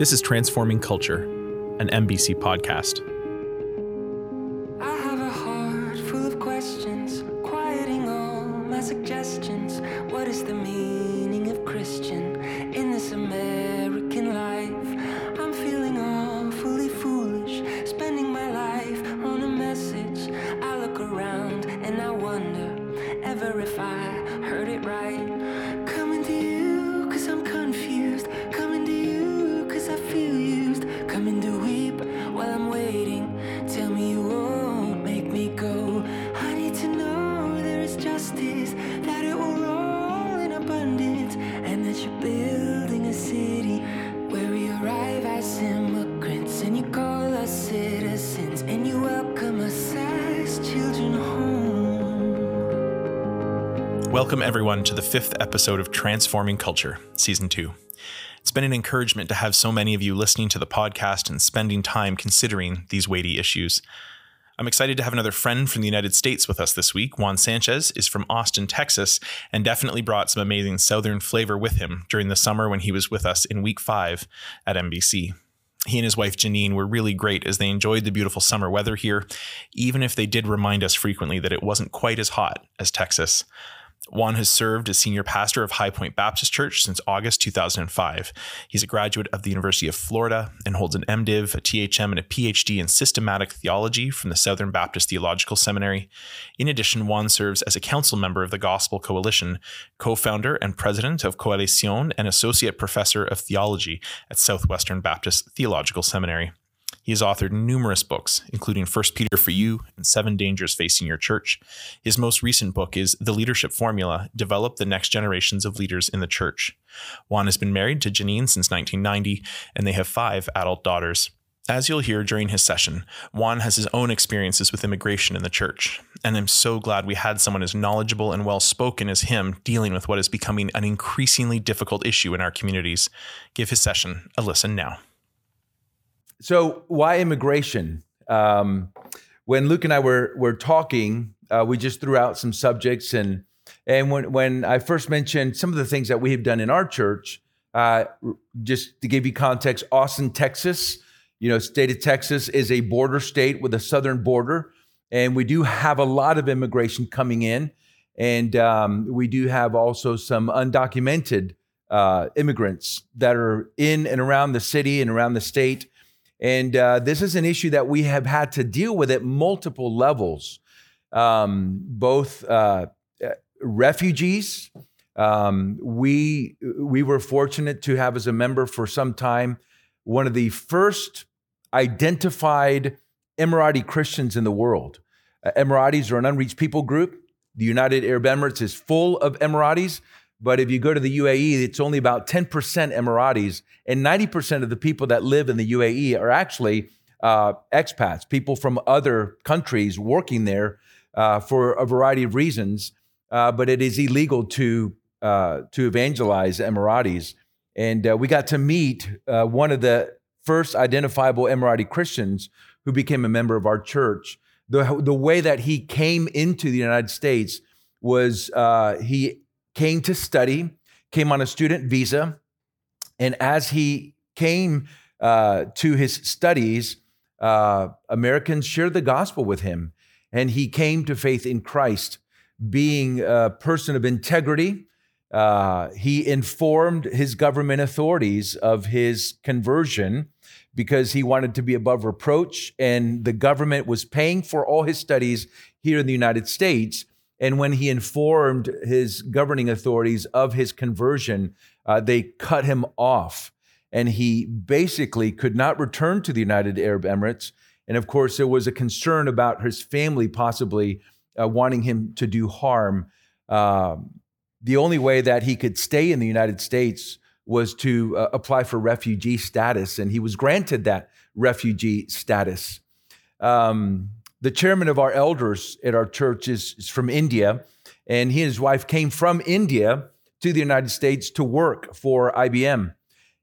This is Transforming Culture, an NBC podcast. Fifth episode of Transforming Culture, Season 2. It's been an encouragement to have so many of you listening to the podcast and spending time considering these weighty issues. I'm excited to have another friend from the United States with us this week. Juan Sanchez is from Austin, Texas, and definitely brought some amazing Southern flavor with him during the summer when he was with us in week five at NBC. He and his wife Jeanine were really great as they enjoyed the beautiful summer weather here, even if they did remind us frequently that it wasn't quite as hot as Texas. Juan has served as senior pastor of High Pointe Baptist Church since August 2005. He's a graduate of the University of Florida and holds an MDiv, a THM, and a PhD in systematic theology from the Southern Baptist Theological Seminary. In addition, Juan serves as a council member of the Gospel Coalition, co founder and president of Coalición, and associate professor of theology at Southwestern Baptist Theological Seminary. He has authored numerous books, including First Peter for You and Seven Dangers Facing Your Church. His most recent book is The Leadership Formula Develop the Next Generations of Leaders in the Church. Juan has been married to Jeanine since 1990, and they have five adult daughters. As you'll hear during his session, Juan has his own experiences with immigration in the church, and I'm so glad we had someone as knowledgeable and well spoken as him dealing with what is becoming an increasingly difficult issue in our communities. Give his session a listen now. So why immigration? Um, when Luke and I were were talking, uh, we just threw out some subjects, and and when when I first mentioned some of the things that we have done in our church, uh, just to give you context, Austin, Texas, you know, state of Texas is a border state with a southern border, and we do have a lot of immigration coming in, and um, we do have also some undocumented uh, immigrants that are in and around the city and around the state. And uh, this is an issue that we have had to deal with at multiple levels, um, both uh, refugees. Um, we we were fortunate to have as a member for some time one of the first identified Emirati Christians in the world. Uh, Emiratis are an unreached people group. The United Arab Emirates is full of Emiratis. But if you go to the UAE, it's only about 10% Emiratis, and 90% of the people that live in the UAE are actually uh, expats, people from other countries working there uh, for a variety of reasons. Uh, but it is illegal to uh, to evangelize Emiratis, and uh, we got to meet uh, one of the first identifiable Emirati Christians who became a member of our church. The the way that he came into the United States was he came to study, came on a student visa, and as he came uh, to his studies, uh, Americans shared the gospel with him, and he came to faith in Christ, being a person of integrity. Uh, he informed his government authorities of his conversion because he wanted to be above reproach, and the government was paying for all his studies here in the United States. And when he informed his governing authorities of his conversion, uh, they cut him off. And he basically could not return to the United Arab Emirates. And of course, there was a concern about his family possibly uh, wanting him to do harm. Um, the only way that he could stay in the United States was to uh, apply for refugee status, and he was granted that refugee status. Um, the chairman of our elders at our church is, is, from India, and he and his wife came from India to the United States to work for IBM.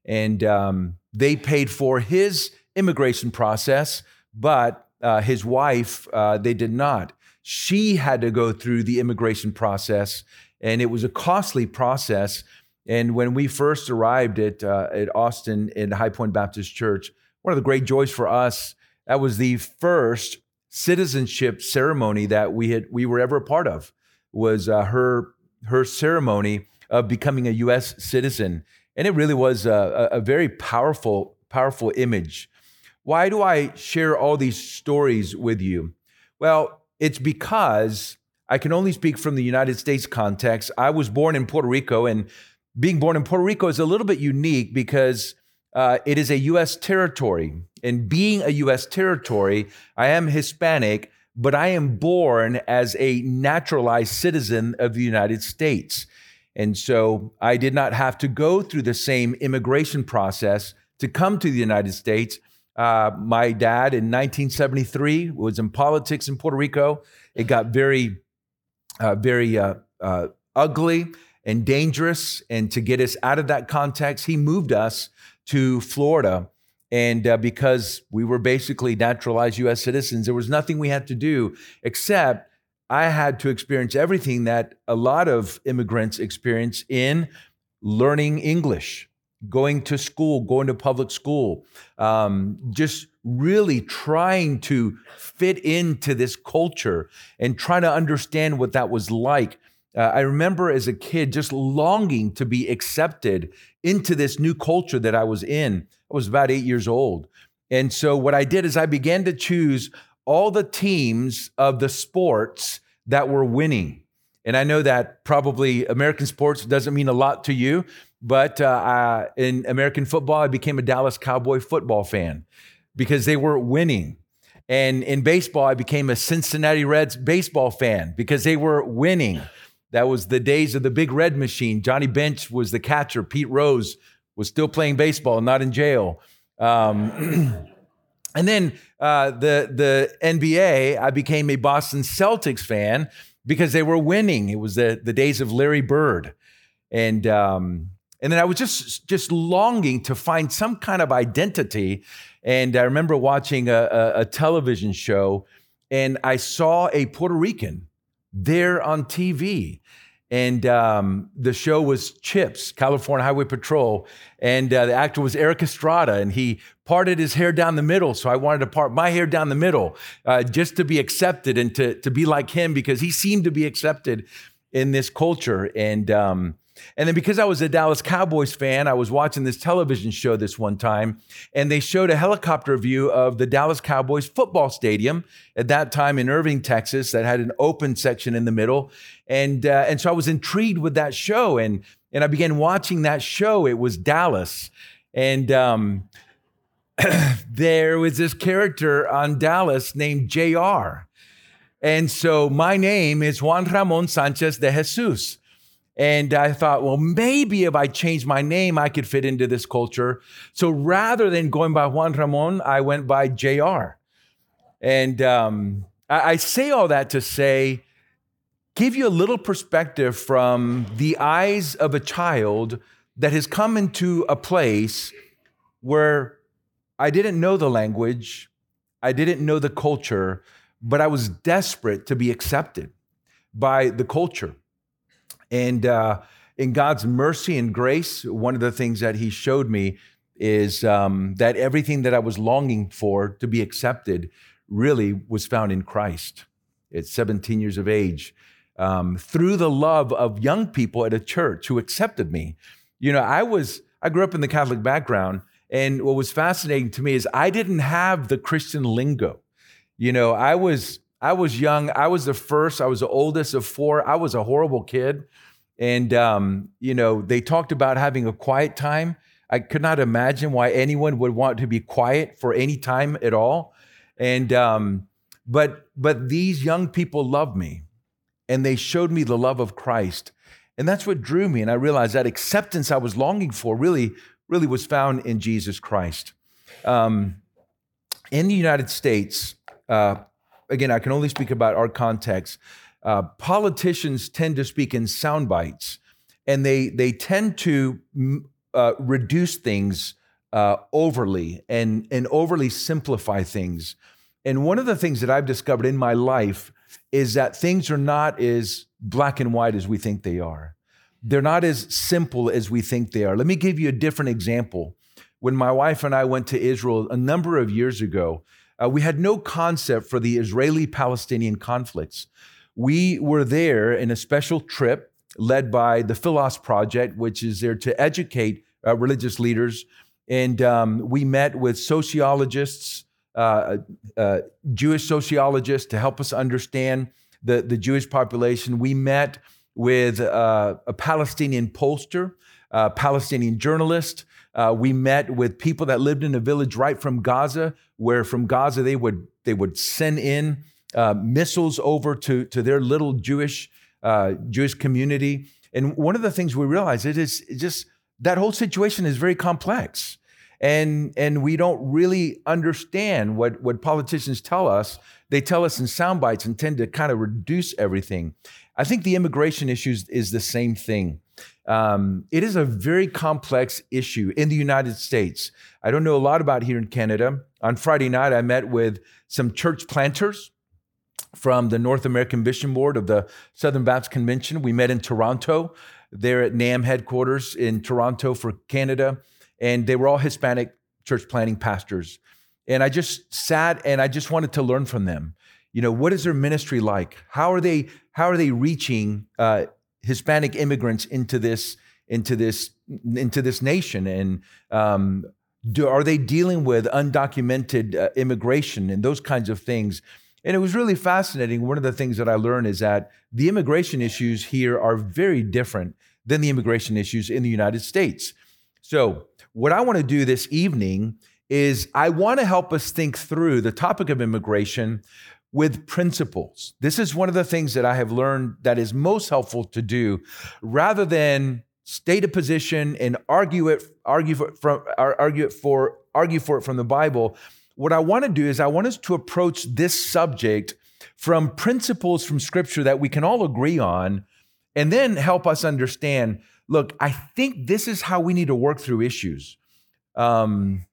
And um, they paid for his immigration process, but uh, his wife, uh, they did not. She had to go through the immigration process, and it was a costly process. And when we first arrived at, uh, at Austin in High Pointe Baptist Church, one of the great joys for us, that was the first citizenship ceremony that we had we were ever a part of was uh, her her ceremony of becoming a U.S. citizen, and it really was a, a very powerful powerful image. Why do I share all these stories with you? Well, it's because I can only speak from the United States context. I was born in Puerto Rico, and being born in Puerto Rico is a little bit unique because uh, it is a U.S. territory. And being a U.S. territory, I am Hispanic, but I am born as a naturalized citizen of the United States. And so I did not have to go through the same immigration process to come to the United States. Uh, my dad in 1973 was in politics in Puerto Rico. It got very, uh, very uh, uh ugly and dangerous. And to get us out of that context, he moved us to Florida. And uh, because we were basically naturalized US citizens, there was nothing we had to do except I had to experience everything that a lot of immigrants experience in learning English, going to school, going to public school, um, just really trying to fit into this culture and trying to understand what that was like. Uh, I remember as a kid just longing to be accepted into this new culture that I was in. I was about eight years old. And so what I did is I began to choose all the teams of the sports that were winning. And I know that probably American sports doesn't mean a lot to you, but uh, I, in American football, I became a Dallas Cowboy football fan because they were winning. And in baseball, I became a Cincinnati Reds baseball fan because they were winning. That was the days of the big red machine. Johnny Bench was the catcher. Pete Rose was still playing baseball, not in jail. Um, and then uh, the the NBA, I became a Boston Celtics fan because they were winning. It was the the days of Larry Bird, and um, and then I was just just longing to find some kind of identity. And I remember watching a, a, a television show, and I saw a Puerto Rican there on TV. And um, the show was Chips, California Highway Patrol. And uh, the actor was Erik Estrada, and he parted his hair down the middle. So I wanted to part my hair down the middle uh, just to be accepted and to, to be like him because he seemed to be accepted in this culture. And um, and then because I was a Dallas Cowboys fan, I was watching this television show this one time, and they showed a helicopter view of the Dallas Cowboys football stadium at that time in Irving, Texas, that had an open section in the middle. And uh, and so I was intrigued with that show, and and I began watching that show. It was Dallas, and um, there was this character on Dallas named JR And so my name is Juan Ramon Sanchez de Jesus. And I thought, well, maybe if I change my name, I could fit into this culture. So rather than going by Juan Ramon, I went by JR. And um, I, I say all that to say, give you a little perspective from the eyes of a child that has come into a place where I didn't know the language, I didn't know the culture, but I was desperate to be accepted by the culture. And uh, in God's mercy and grace, one of the things that He showed me is um, that everything that I was longing for to be accepted really was found in Christ at 17 years of age. Um, through the love of young people at a church who accepted me. You know, I was, I grew up in the Catholic background, and what was fascinating to me is I didn't have the Christian lingo. You know, I was I was young. I was the first. I was the oldest of four. I was a horrible kid. And, um, you know, they talked about having a quiet time. I could not imagine why anyone would want to be quiet for any time at all. And, um, but, but these young people loved me and they showed me the love of Christ. And that's what drew me. And I realized that acceptance I was longing for really, really was found in Jesus Christ. Um, in the United States, uh, again, I can only speak about our context. Uh, politicians tend to speak in sound bites, and they they tend to uh, reduce things uh, overly and and overly simplify things. And one of the things that I've discovered in my life is that things are not as black and white as we think they are. they're not as simple as we think they are. Let me give you a different example. When my wife and I went to Israel a number of years ago, uh, we had no concept for the Israeli Palestinian conflicts. We were there in a special trip led by the Philos Project, which is there to educate uh, religious leaders. And um, we met with sociologists, uh, uh, Jewish sociologists, to help us understand the, the Jewish population. We met with uh, a Palestinian pollster, a Palestinian journalist. Uh, we met with people that lived in a village right from Gaza, where from Gaza they would they would send in uh, missiles over to, to their little Jewish uh, Jewish community. And one of the things we realize it is just that whole situation is very complex. And, and we don't really understand what, what politicians tell us. They tell us in sound bites and tend to kind of reduce everything. I think the immigration issues is the same thing. Um, it is a very complex issue in the United States. I don't know a lot about here in Canada. On Friday night, I met with some church planters from the North American Mission Board of the Southern Baptist Convention. We met in Toronto, there at NAM headquarters in Toronto for Canada, and they were all Hispanic church planting pastors. And I just sat and I just wanted to learn from them. You know, what is their ministry like? How are they? How are they reaching uh, Hispanic immigrants into this into this into this nation? And um, do, are they dealing with undocumented uh, immigration and those kinds of things? And it was really fascinating. One of the things that I learned is that the immigration issues here are very different than the immigration issues in the United States. So, what I want to do this evening is I want to help us think through the topic of immigration with principles. This is one of the things that I have learned that is most helpful to do rather than state a position and argue it argue for, from argue it for argue for it from the Bible what I want to do is I want us to approach this subject from principles from scripture that we can all agree on and then help us understand look, I think this is how we need to work through issues. Um,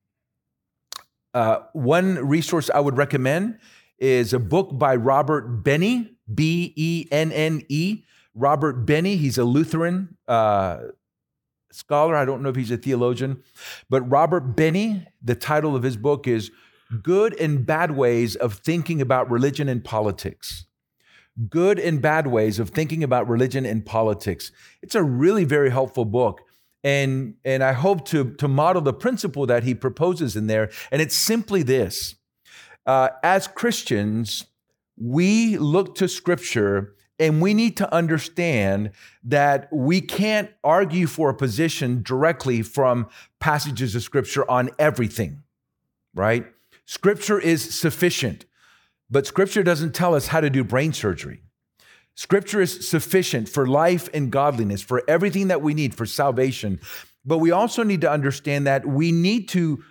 uh, one resource I would recommend is a book by Robert Benne, B E N N E. Robert Benne, he's a Lutheran uh, scholar. I don't know if he's a theologian, but Robert Benne, the title of his book is good and bad ways of thinking about religion and politics. Good and bad ways of thinking about religion and politics. It's a really very helpful book. And, and I hope to, to model the principle that he proposes in there. And it's simply this uh, as Christians, we look to scripture and we need to understand that we can't argue for a position directly from passages of scripture on everything, right? Scripture is sufficient, but Scripture doesn't tell us how to do brain surgery. Scripture is sufficient for life and godliness, for everything that we need for salvation. But we also need to understand that we need to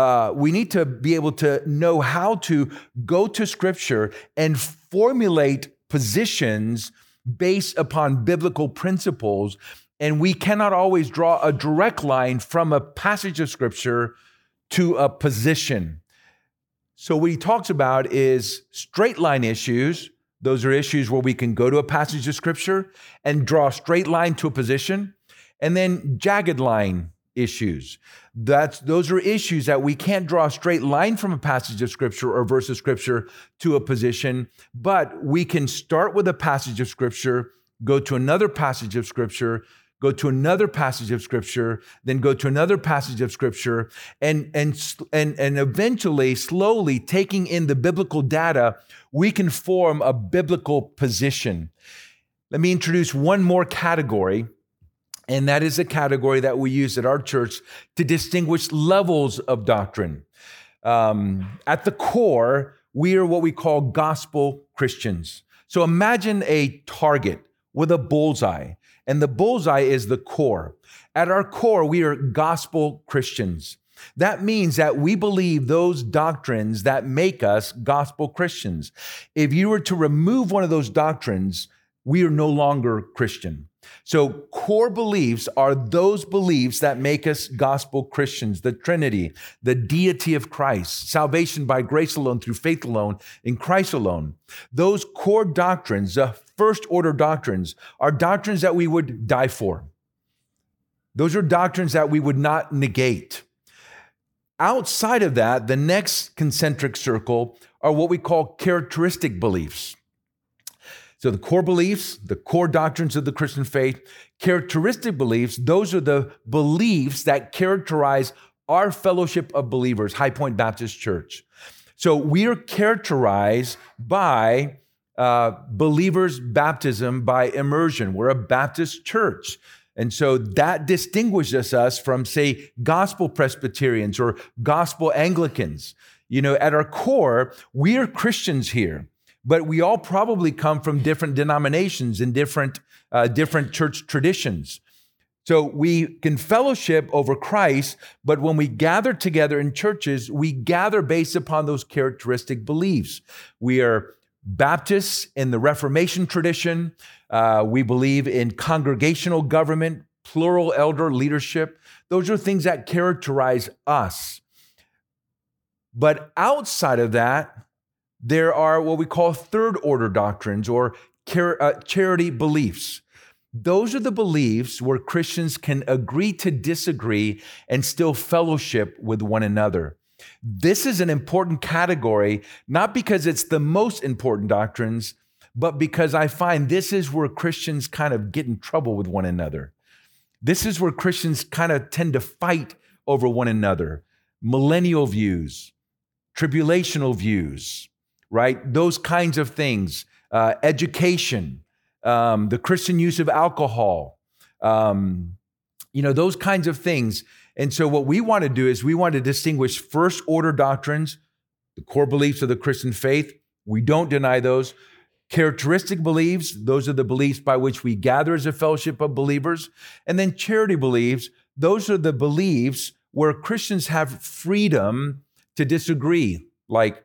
uh, we need to be able to know how to go to Scripture and formulate positions based upon biblical principles. And we cannot always draw a direct line from a passage of Scripture to a position. So, what he talks about is straight line issues. Those are issues where we can go to a passage of scripture and draw a straight line to a position, and then jagged line issues. That's those are issues that we can't draw a straight line from a passage of scripture or verse of scripture to a position, but we can start with a passage of scripture, go to another passage of scripture, go to another passage of scripture, then go to another passage of scripture, and, and, and, and eventually, slowly taking in the biblical data, we can form a biblical position. Let me introduce one more category, and that is a category that we use at our church to distinguish levels of doctrine. Um, at the core, we are what we call gospel Christians. So imagine a target with a bullseye and the bullseye is the core. At our core, we are gospel Christians. That means that we believe those doctrines that make us gospel Christians. If you were to remove one of those doctrines, we are no longer Christian. So, core beliefs are those beliefs that make us gospel Christians the Trinity, the deity of Christ, salvation by grace alone, through faith alone, in Christ alone. Those core doctrines, the first order doctrines, are doctrines that we would die for. Those are doctrines that we would not negate. Outside of that, the next concentric circle are what we call characteristic beliefs. So the core beliefs, the core doctrines of the Christian faith, characteristic beliefs, those are the beliefs that characterize our fellowship of believers, High Pointe Baptist Church. So we are characterized by uh, believers' baptism by immersion. We're a Baptist church. And so that distinguishes us from, say, gospel Presbyterians or gospel Anglicans. You know, at our core, we are Christians here but we all probably come from different denominations and different, uh, different church traditions. So we can fellowship over Christ, but when we gather together in churches, we gather based upon those characteristic beliefs. We are Baptists in the Reformation tradition. Uh, we believe in congregational government, plural elder leadership. Those are things that characterize us. But outside of that, there are what we call third order doctrines or char- uh, charity beliefs. Those are the beliefs where Christians can agree to disagree and still fellowship with one another. This is an important category, not because it's the most important doctrines, but because I find this is where Christians kind of get in trouble with one another. This is where Christians kind of tend to fight over one another. Millennial views, tribulational views, right? Those kinds of things, uh, education, um, the Christian use of alcohol, um, you know, those kinds of things. And so, what we want to do is we want to distinguish first order doctrines, the core beliefs of the Christian faith. We don't deny those. Characteristic beliefs, those are the beliefs by which we gather as a fellowship of believers. And then charity beliefs, those are the beliefs where Christians have freedom to disagree, like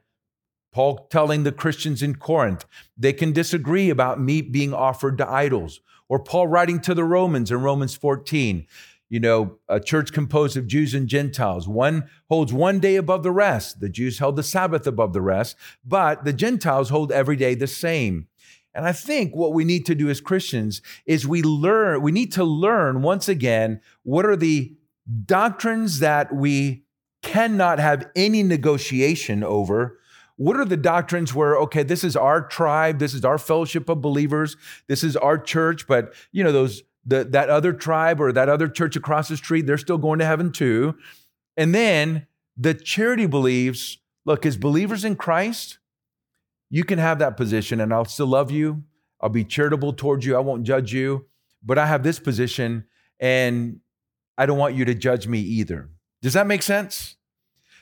Paul telling the Christians in Corinth, they can disagree about meat being offered to idols. Or Paul writing to the Romans in Romans 14, you know, a church composed of Jews and Gentiles. One holds one day above the rest. The Jews held the Sabbath above the rest, but the Gentiles hold every day the same. And I think what we need to do as Christians is we learn, we need to learn once again what are the doctrines that we cannot have any negotiation over what are the doctrines where, okay, this is our tribe, this is our fellowship of believers, this is our church, but you know, those the, that other tribe or that other church across the street, they're still going to heaven too. And then the charity believes, look, as believers in Christ, you can have that position and I'll still love you. I'll be charitable towards you. I won't judge you. But I have this position and I don't want you to judge me either. Does that make sense?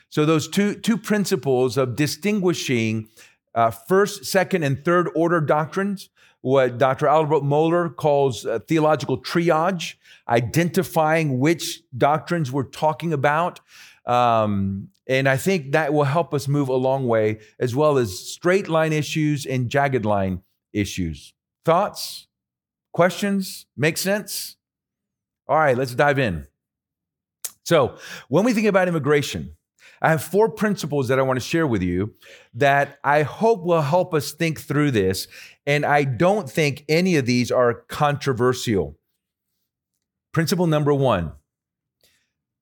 So those two, two principles of distinguishing uh, first, second, and third order doctrines, what Dr. Albert Mohler calls uh, theological triage, identifying which doctrines we're talking about. Um, and I think that will help us move a long way, as well as straight line issues and jagged line issues. Thoughts? Questions? Make sense? All right, let's dive in. So, when we think about immigration, I have four principles that I want to share with you that I hope will help us think through this. And I don't think any of these are controversial. Principle number one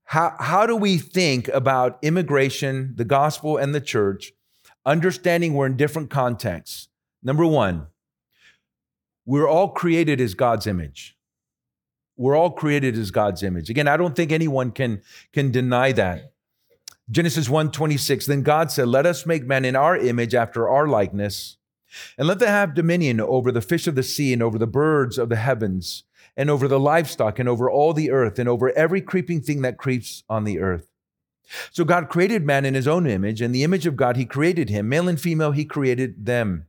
how, how do we think about immigration, the gospel, and the church, understanding we're in different contexts? Number one, we're all created as God's image. We're all created as God's image. Again, I don't think anyone can, can deny that. Genesis 1:26 Then God said, "Let us make man in our image after our likeness, and let them have dominion over the fish of the sea and over the birds of the heavens, and over the livestock and over all the earth and over every creeping thing that creeps on the earth." So God created man in his own image, and the image of God he created him, male and female he created them.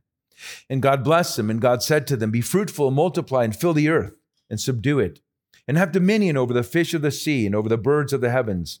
And God blessed them, and God said to them, "Be fruitful and multiply and fill the earth and subdue it, and have dominion over the fish of the sea and over the birds of the heavens."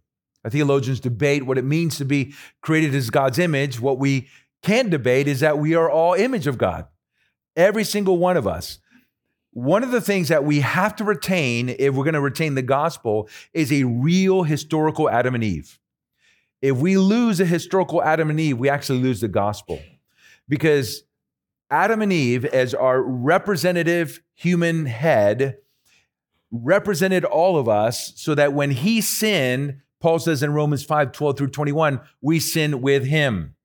Theologians debate what it means to be created as God's image. What we can debate is that we are all image of God, every single one of us. One of the things that we have to retain if we're going to retain the gospel is a real historical Adam and Eve. If we lose a historical Adam and Eve, we actually lose the gospel. Because Adam and Eve, as our representative human head, represented all of us so that when he sinned, Paul says in Romans 5 12 through 21, we sin with him.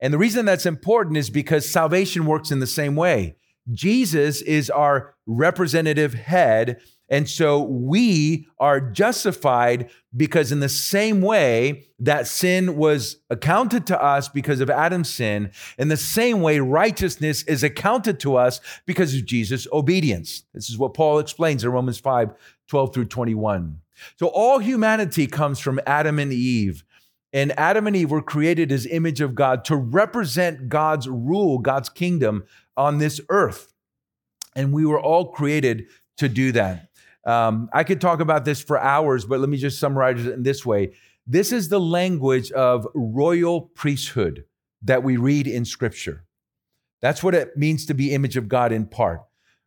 And the reason that's important is because salvation works in the same way. Jesus is our representative head. And so we are justified because, in the same way that sin was accounted to us because of Adam's sin, in the same way righteousness is accounted to us because of Jesus' obedience. This is what Paul explains in Romans 5 12 through 21. So all humanity comes from Adam and Eve. And Adam and Eve were created as image of God to represent God's rule, God's kingdom on this earth. And we were all created to do that. Um, I could talk about this for hours, but let me just summarize it in this way. This is the language of royal priesthood that we read in Scripture. That's what it means to be image of God in part.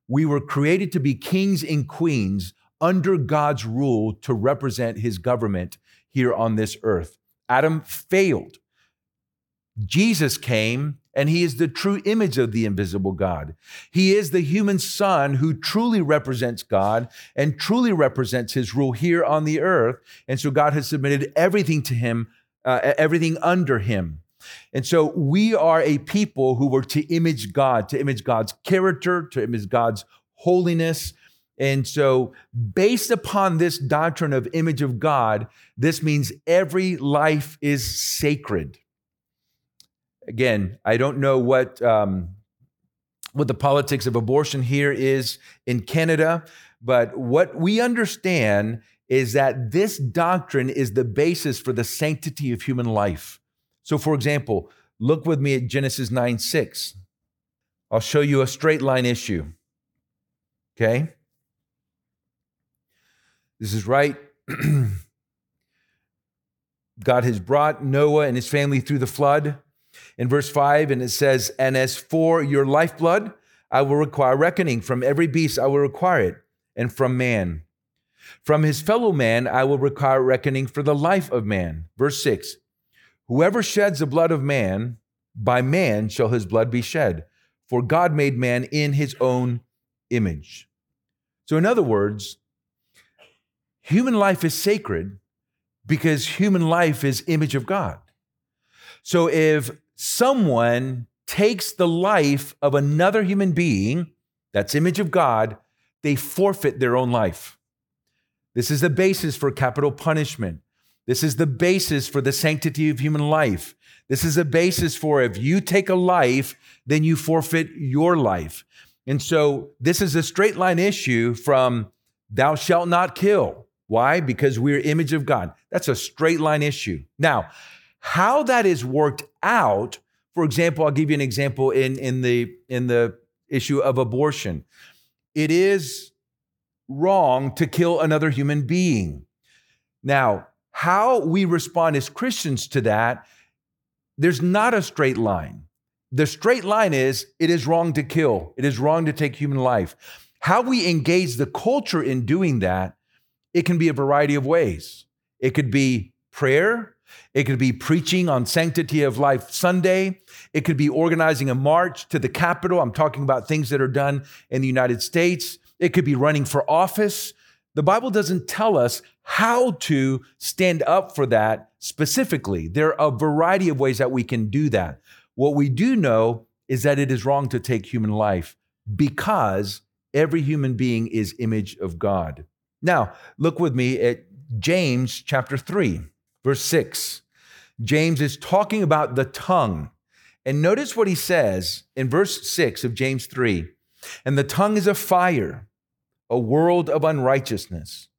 We were created to be kings and queens under God's rule to represent his government here on this earth. Adam failed. Jesus came and he is the true image of the invisible God. He is the human son who truly represents God and truly represents his rule here on the earth. And so God has submitted everything to him, uh, everything under him. And so we are a people who were to image God, to image God's character, to image God's holiness. And so, based upon this doctrine of image of God, this means every life is sacred again, I don't know what um, what the politics of abortion here is in Canada, but what we understand is that this doctrine is the basis for the sanctity of human life. So, for example, look with me at Genesis 9 6. I'll show you a straight line issue. Okay? This is right. God has brought Noah and his family through the flood in verse 5, and it says, And as for your lifeblood, I will require reckoning. From every beast I will require it, and from man. From his fellow man I will require reckoning for the life of man. Verse 6 Whoever sheds the blood of man, by man shall his blood be shed, for God made man in his own image. So, in other words, human life is sacred because human life is image of God. So, if someone takes the life of another human being, that's image of God, they forfeit their own life. This is the basis for capital punishment. This is the basis for the sanctity of human life. This is a basis for if you take a life, then you forfeit your life. And so this is a straight line issue from thou shalt not kill. Why? Because we're image of God. That's a straight line issue. Now, how that is worked out, for example, I'll give you an example in, in, the, in the issue of abortion. It is wrong to kill another human being. Now, how we respond as Christians to that, there's not a straight line. The straight line is it is wrong to kill, it is wrong to take human life. How we engage the culture in doing that, it can be a variety of ways. It could be prayer, it could be preaching on Sanctity of Life Sunday. It could be organizing a march to the Capitol. I'm talking about things that are done in the United States. It could be running for office. The Bible doesn't tell us how to stand up for that specifically. There are a variety of ways that we can do that. What we do know is that it is wrong to take human life because every human being is image of God. Now, look with me at James chapter 3. Verse 6, James is talking about the tongue. And notice what he says in verse 6 of James 3 And the tongue is a fire, a world of unrighteousness.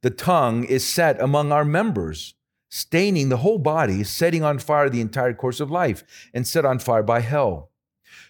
The tongue is set among our members, staining the whole body, setting on fire the entire course of life, and set on fire by hell.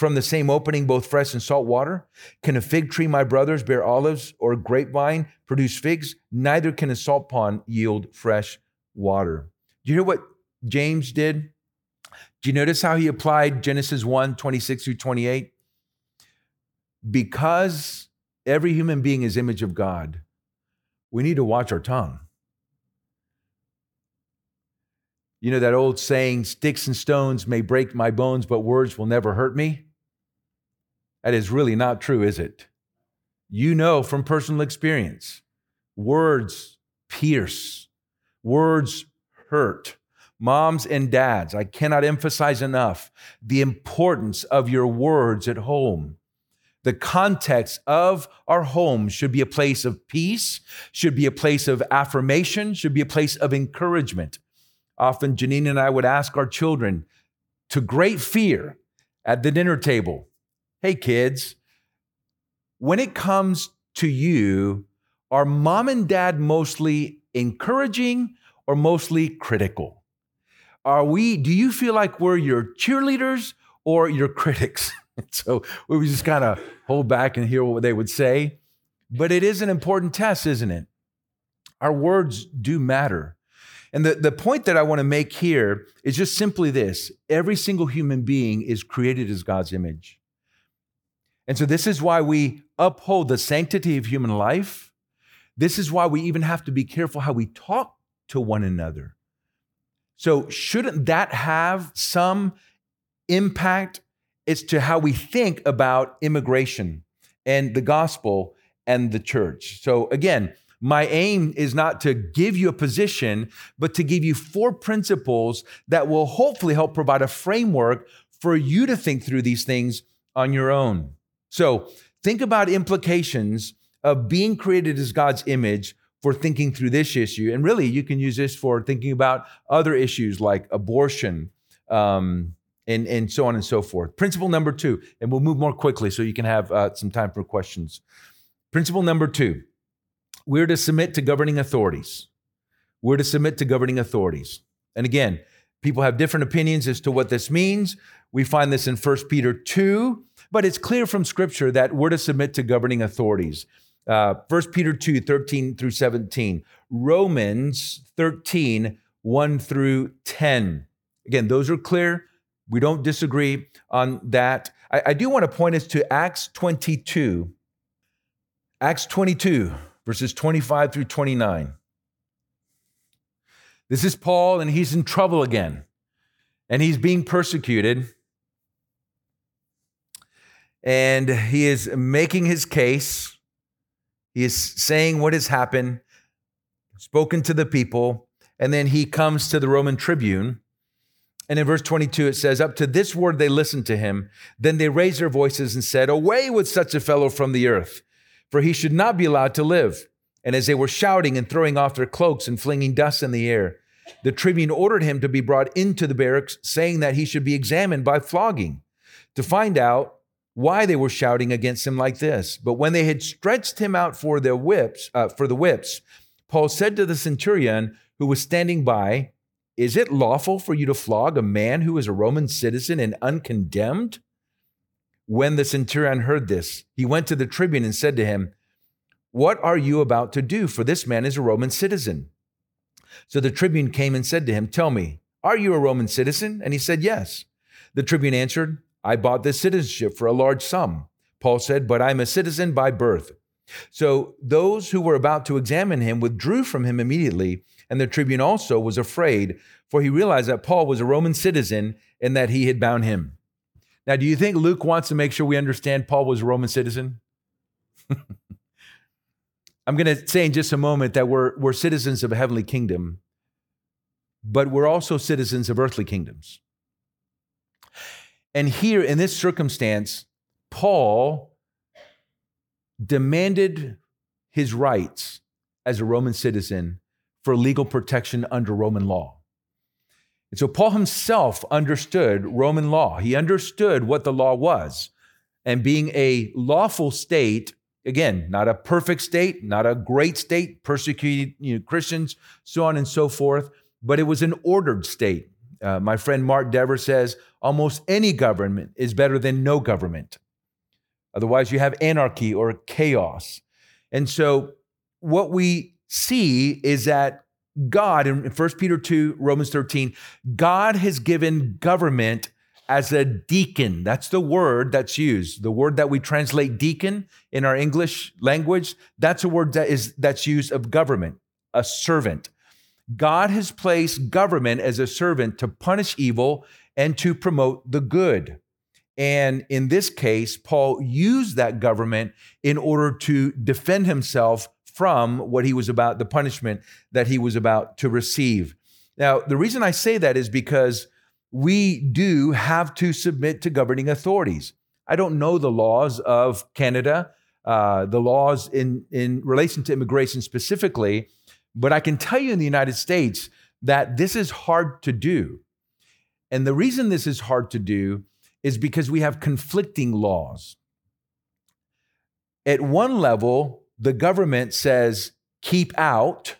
from the same opening both fresh and salt water? Can a fig tree, my brothers, bear olives or a grapevine produce figs? Neither can a salt pond yield fresh water. Do you hear what James did? Do you notice how he applied Genesis 1 26 through 28? Because every human being is image of God, we need to watch our tongue. You know that old saying, sticks and stones may break my bones, but words will never hurt me? That is really not true, is it? You know from personal experience, words pierce, words hurt. Moms and dads, I cannot emphasize enough the importance of your words at home. The context of our home should be a place of peace, should be a place of affirmation, should be a place of encouragement. Often, Jeanine and I would ask our children to great fear at the dinner table Hey, kids, when it comes to you, are mom and dad mostly encouraging or mostly critical? Are we, do you feel like we're your cheerleaders or your critics? so we just kind of hold back and hear what they would say. But it is an important test, isn't it? Our words do matter. And the, the point that I want to make here is just simply this every single human being is created as God's image. And so, this is why we uphold the sanctity of human life. This is why we even have to be careful how we talk to one another. So, shouldn't that have some impact as to how we think about immigration and the gospel and the church? So, again, my aim is not to give you a position, but to give you four principles that will hopefully help provide a framework for you to think through these things on your own. So think about implications of being created as God's image for thinking through this issue. And really, you can use this for thinking about other issues like abortion um, and, and so on and so forth. Principle number two, and we'll move more quickly so you can have uh, some time for questions. Principle number two we're to submit to governing authorities. We're to submit to governing authorities. And again, people have different opinions as to what this means. We find this in 1 Peter 2, but it's clear from Scripture that we're to submit to governing authorities. Uh, 1 Peter 2, 13 through 17. Romans 13, 1 through 10. Again, those are clear. We don't disagree on that. I, I do want to point us to Acts 22. Acts 22, verses 25 through 29. This is Paul, and he's in trouble again, and he's being persecuted and he is making his case. He is saying what has happened, spoken to the people, and then he comes to the Roman tribune. And in verse 22, it says, Up to this word they listened to him. Then they raised their voices and said, Away with such a fellow from the earth, for he should not be allowed to live. And as they were shouting and throwing off their cloaks and flinging dust in the air, the tribune ordered him to be brought into the barracks, saying that he should be examined by flogging to find out why they were shouting against him like this. But when they had stretched him out for the whips, uh, for the whips, Paul said to the centurion who was standing by, "Is it lawful for you to flog a man who is a Roman citizen and uncondemned?" When the centurion heard this, he went to the tribune and said to him, "What are you about to do? For this man is a Roman citizen." So the tribune came and said to him, "Tell me, are you a Roman citizen?" And he said, "Yes." The tribune answered, I bought this citizenship for a large sum. Paul said, But I'm a citizen by birth. So those who were about to examine him withdrew from him immediately, and the tribune also was afraid, for he realized that Paul was a Roman citizen and that he had bound him. Now, do you think Luke wants to make sure we understand Paul was a Roman citizen? I'm going to say in just a moment that we're, we're citizens of a heavenly kingdom, but we're also citizens of earthly kingdoms. And here in this circumstance, Paul demanded his rights as a Roman citizen for legal protection under Roman law. And so Paul himself understood Roman law. He understood what the law was. And being a lawful state, again, not a perfect state, not a great state, persecuted you know, Christians, so on and so forth, but it was an ordered state. Uh, my friend Mark Dever says almost any government is better than no government. Otherwise, you have anarchy or chaos. And so, what we see is that God, in 1 Peter 2, Romans 13, God has given government as a deacon. That's the word that's used. The word that we translate deacon in our English language, that's a word that is that's used of government, a servant. God has placed government as a servant to punish evil and to promote the good. And in this case, Paul used that government in order to defend himself from what he was about, the punishment that he was about to receive. Now, the reason I say that is because we do have to submit to governing authorities. I don't know the laws of Canada, uh, the laws in, in relation to immigration specifically, but I can tell you in the United States that this is hard to do. And the reason this is hard to do is because we have conflicting laws. At one level, the government says keep out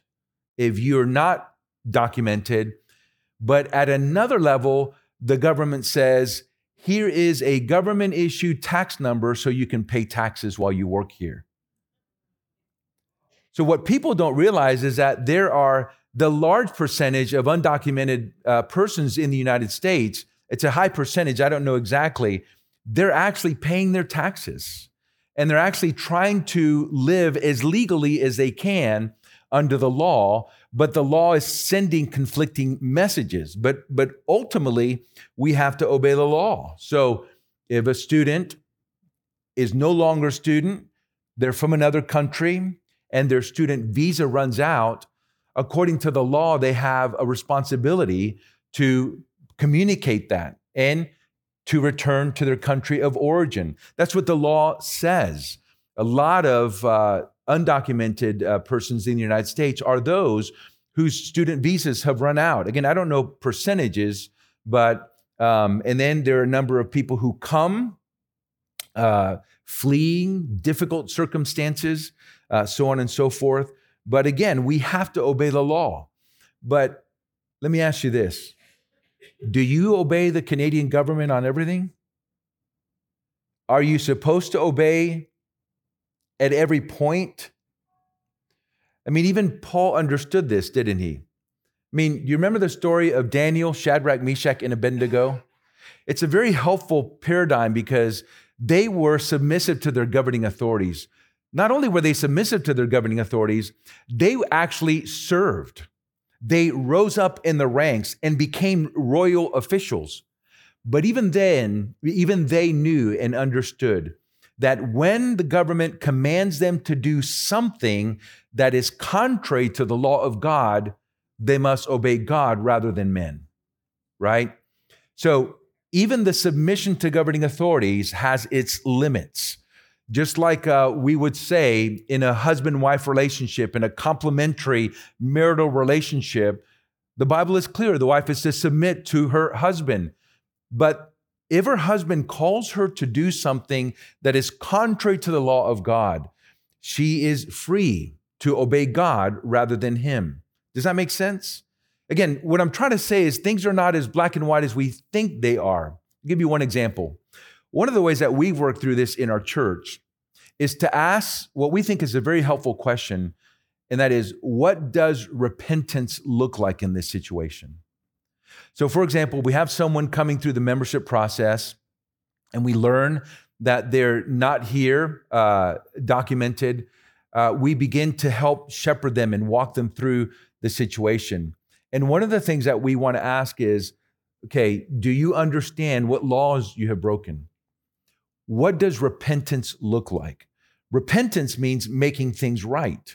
if you're not documented. But at another level, the government says, here is a government issued tax number so you can pay taxes while you work here. So, what people don't realize is that there are the large percentage of undocumented uh, persons in the United States. It's a high percentage, I don't know exactly. They're actually paying their taxes and they're actually trying to live as legally as they can under the law but the law is sending conflicting messages but but ultimately we have to obey the law so if a student is no longer a student they're from another country and their student visa runs out according to the law they have a responsibility to communicate that and to return to their country of origin. That's what the law says. A lot of uh, undocumented uh, persons in the United States are those whose student visas have run out. Again, I don't know percentages, but, um, and then there are a number of people who come uh, fleeing difficult circumstances, uh, so on and so forth. But again, we have to obey the law. But let me ask you this do you obey the Canadian government on everything? Are you supposed to obey at every point? I mean, even Paul understood this, didn't he? I mean, you remember the story of Daniel, Shadrach, Meshach, and Abednego? It's a very helpful paradigm because they were submissive to their governing authorities. Not only were they submissive to their governing authorities, they actually served they rose up in the ranks and became royal officials. But even then, even they knew and understood that when the government commands them to do something that is contrary to the law of God, they must obey God rather than men, right? So even the submission to governing authorities has its limits. Just like uh, we would say in a husband wife relationship, in a complementary marital relationship, the Bible is clear the wife is to submit to her husband. But if her husband calls her to do something that is contrary to the law of God, she is free to obey God rather than him. Does that make sense? Again, what I'm trying to say is things are not as black and white as we think they are. I'll give you one example. One of the ways that we've worked through this in our church is to ask what we think is a very helpful question, and that is what does repentance look like in this situation? So, for example, we have someone coming through the membership process, and we learn that they're not here uh, documented. Uh, we begin to help shepherd them and walk them through the situation. And one of the things that we want to ask is okay, do you understand what laws you have broken? What does repentance look like? Repentance means making things right.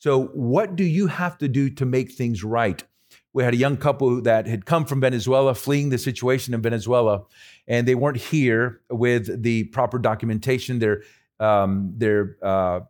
So, what do you have to do to make things right? We had a young couple that had come from Venezuela, fleeing the situation in Venezuela, and they weren't here with the proper documentation. Their um, their uh,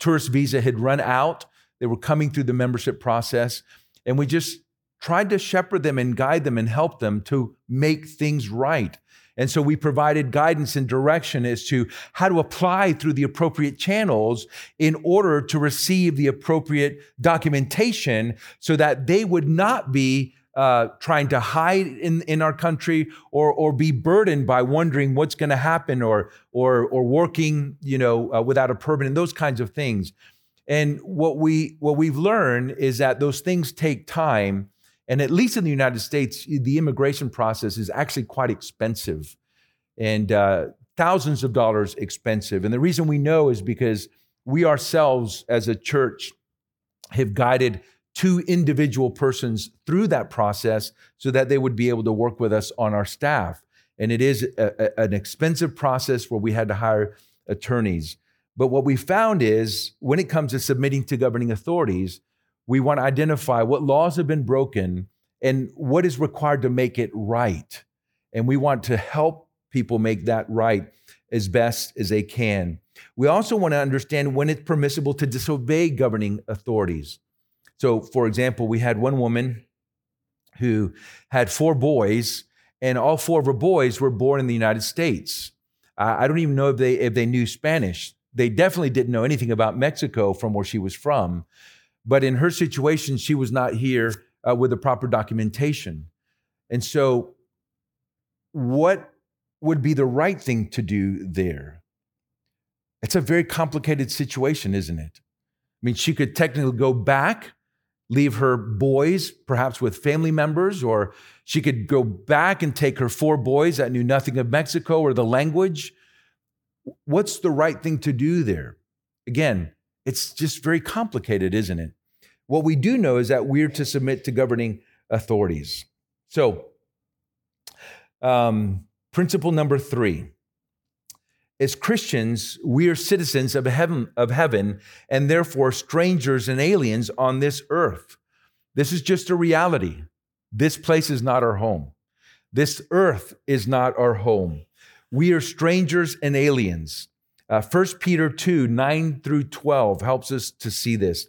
tourist visa had run out. They were coming through the membership process, and we just tried to shepherd them and guide them and help them to make things right. And so we provided guidance and direction as to how to apply through the appropriate channels in order to receive the appropriate documentation so that they would not be uh, trying to hide in, in our country or, or be burdened by wondering what's going to happen or, or, or working you know, uh, without a permit and those kinds of things. And what, we, what we've learned is that those things take time and at least in the United States, the immigration process is actually quite expensive and uh, thousands of dollars expensive. And the reason we know is because we ourselves, as a church, have guided two individual persons through that process so that they would be able to work with us on our staff. And it is a, a, an expensive process where we had to hire attorneys. But what we found is when it comes to submitting to governing authorities, we want to identify what laws have been broken and what is required to make it right. And we want to help people make that right as best as they can. We also want to understand when it's permissible to disobey governing authorities. So, for example, we had one woman who had four boys, and all four of her boys were born in the United States. I don't even know if they if they knew Spanish. They definitely didn't know anything about Mexico from where she was from. But in her situation, she was not here uh, with the proper documentation. And so, what would be the right thing to do there? It's a very complicated situation, isn't it? I mean, she could technically go back, leave her boys perhaps with family members, or she could go back and take her four boys that knew nothing of Mexico or the language. What's the right thing to do there? Again, it's just very complicated, isn't it? What we do know is that we're to submit to governing authorities. So, um, principle number three as Christians, we are citizens of heaven, of heaven and therefore strangers and aliens on this earth. This is just a reality. This place is not our home. This earth is not our home. We are strangers and aliens. Uh, 1 Peter 2 9 through 12 helps us to see this.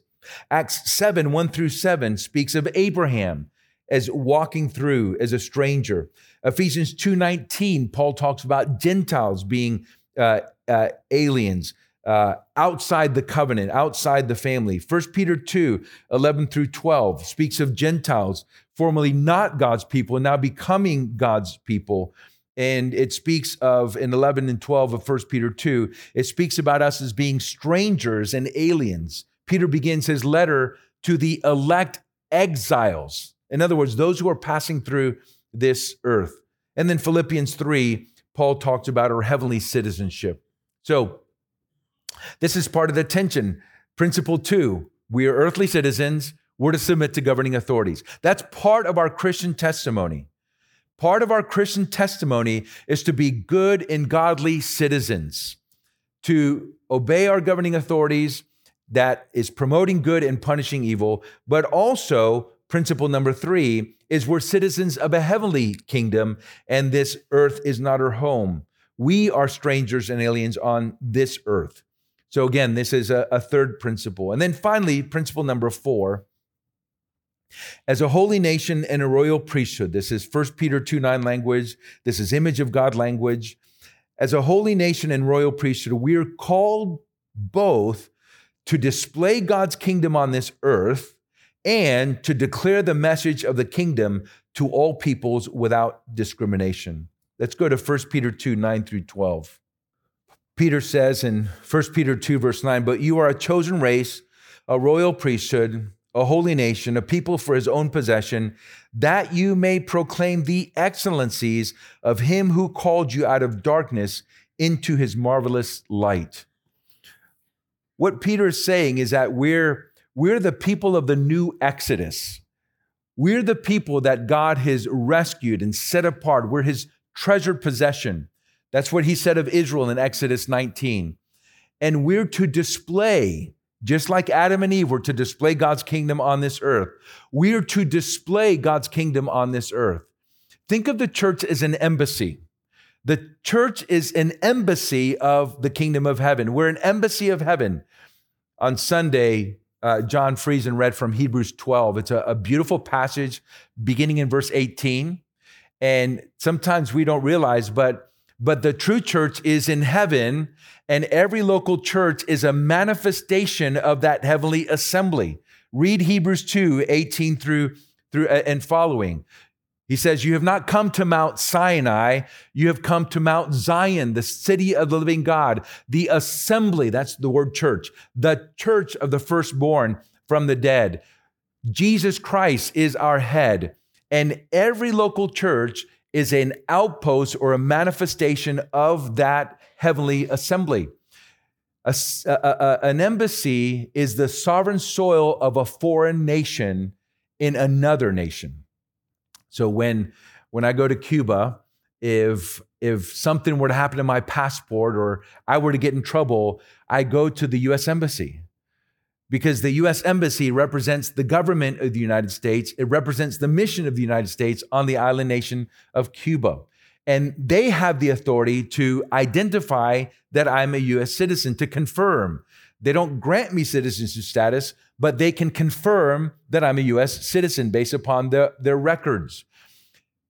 Acts 7 1 through 7 speaks of Abraham as walking through as a stranger. Ephesians 2:19 Paul talks about Gentiles being uh, uh, aliens uh, outside the covenant, outside the family. 1 Peter 2 11 through 12 speaks of Gentiles, formerly not God's people, now becoming God's people. And it speaks of, in 11 and 12 of 1 Peter 2, it speaks about us as being strangers and aliens. Peter begins his letter to the elect exiles. In other words, those who are passing through this earth. And then Philippians 3, Paul talks about our heavenly citizenship. So, this is part of the tension. Principle two we are earthly citizens, we're to submit to governing authorities. That's part of our Christian testimony. Part of our Christian testimony is to be good and godly citizens, to obey our governing authorities, that is promoting good and punishing evil, but also principle number three is we're citizens of a heavenly kingdom, and this earth is not our home. We are strangers and aliens on this earth. So, again, this is a, a third principle. And then finally, principle number four as a holy nation and a royal priesthood, this is 1 Peter 2 9 language, this is image of God language. As a holy nation and royal priesthood, we are called both to display God's kingdom on this earth and to declare the message of the kingdom to all peoples without discrimination. Let's go to 1 Peter 2 9 through 12. Peter says in 1 Peter 2, verse 9, But you are a chosen race, a royal priesthood, a holy nation, a people for his own possession, that you may proclaim the excellencies of him who called you out of darkness into his marvelous light. What Peter is saying is that we're, we're the people of the new Exodus. We're the people that God has rescued and set apart. We're his treasured possession. That's what he said of Israel in Exodus 19. And we're to display, just like Adam and Eve were to display God's kingdom on this earth, we're to display God's kingdom on this earth. Think of the church as an embassy. The church is an embassy of the kingdom of heaven. We're an embassy of heaven. On Sunday, uh, John Friesen read from Hebrews 12. It's a, a beautiful passage beginning in verse 18. And sometimes we don't realize, but but the true church is in heaven, and every local church is a manifestation of that heavenly assembly. Read Hebrews 2 18 through, through uh, and following. He says, You have not come to Mount Sinai, you have come to Mount Zion, the city of the living God, the assembly, that's the word church, the church of the firstborn from the dead. Jesus Christ is our head, and every local church is an outpost or a manifestation of that heavenly assembly. A, a, a, an embassy is the sovereign soil of a foreign nation in another nation. So when when I go to Cuba, if if something were to happen to my passport or I were to get in trouble, I go to the US embassy. Because the US embassy represents the government of the United States, it represents the mission of the United States on the island nation of Cuba. And they have the authority to identify that I'm a US citizen, to confirm. They don't grant me citizenship status, but they can confirm that I'm a US citizen based upon the, their records.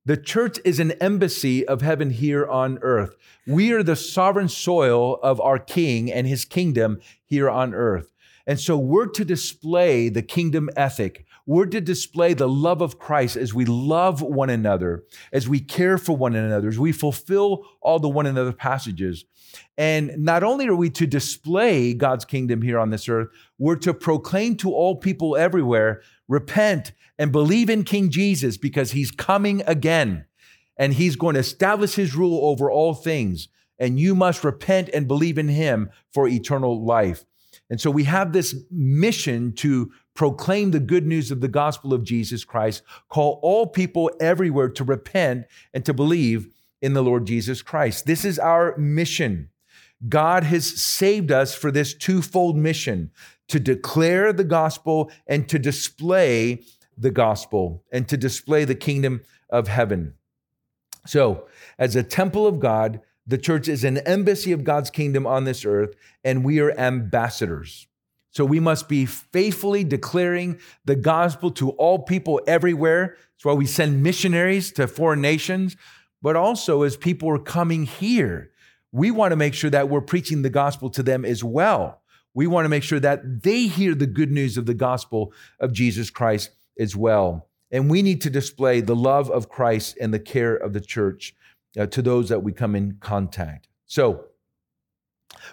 The church is an embassy of heaven here on earth. We are the sovereign soil of our king and his kingdom here on earth. And so we're to display the kingdom ethic. We're to display the love of Christ as we love one another, as we care for one another, as we fulfill all the one another passages. And not only are we to display God's kingdom here on this earth, we're to proclaim to all people everywhere repent and believe in King Jesus because he's coming again and he's going to establish his rule over all things. And you must repent and believe in him for eternal life. And so we have this mission to proclaim the good news of the gospel of Jesus Christ, call all people everywhere to repent and to believe in the Lord Jesus Christ. This is our mission. God has saved us for this twofold mission to declare the gospel and to display the gospel and to display the kingdom of heaven. So, as a temple of God, the church is an embassy of God's kingdom on this earth, and we are ambassadors. So we must be faithfully declaring the gospel to all people everywhere. That's why we send missionaries to foreign nations, but also as people are coming here, we want to make sure that we're preaching the gospel to them as well. We want to make sure that they hear the good news of the gospel of Jesus Christ as well. And we need to display the love of Christ and the care of the church uh, to those that we come in contact. So,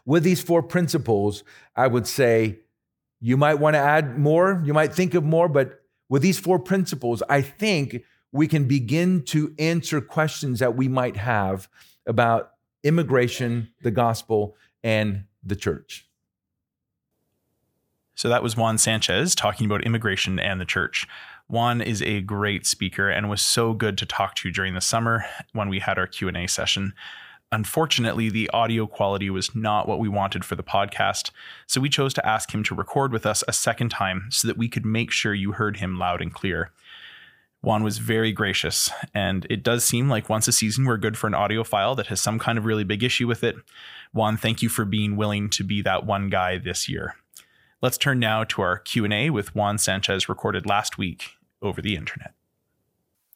with these four principles, I would say you might want to add more, you might think of more, but with these four principles, I think we can begin to answer questions that we might have about immigration, the gospel, and the church. So that was Juan Sanchez talking about immigration and the church. Juan is a great speaker and was so good to talk to during the summer when we had our Q&A session. Unfortunately, the audio quality was not what we wanted for the podcast, so we chose to ask him to record with us a second time so that we could make sure you heard him loud and clear. Juan was very gracious, and it does seem like once a season we're good for an audio file that has some kind of really big issue with it. Juan, thank you for being willing to be that one guy this year. Let's turn now to our Q&A with Juan Sanchez recorded last week over the internet.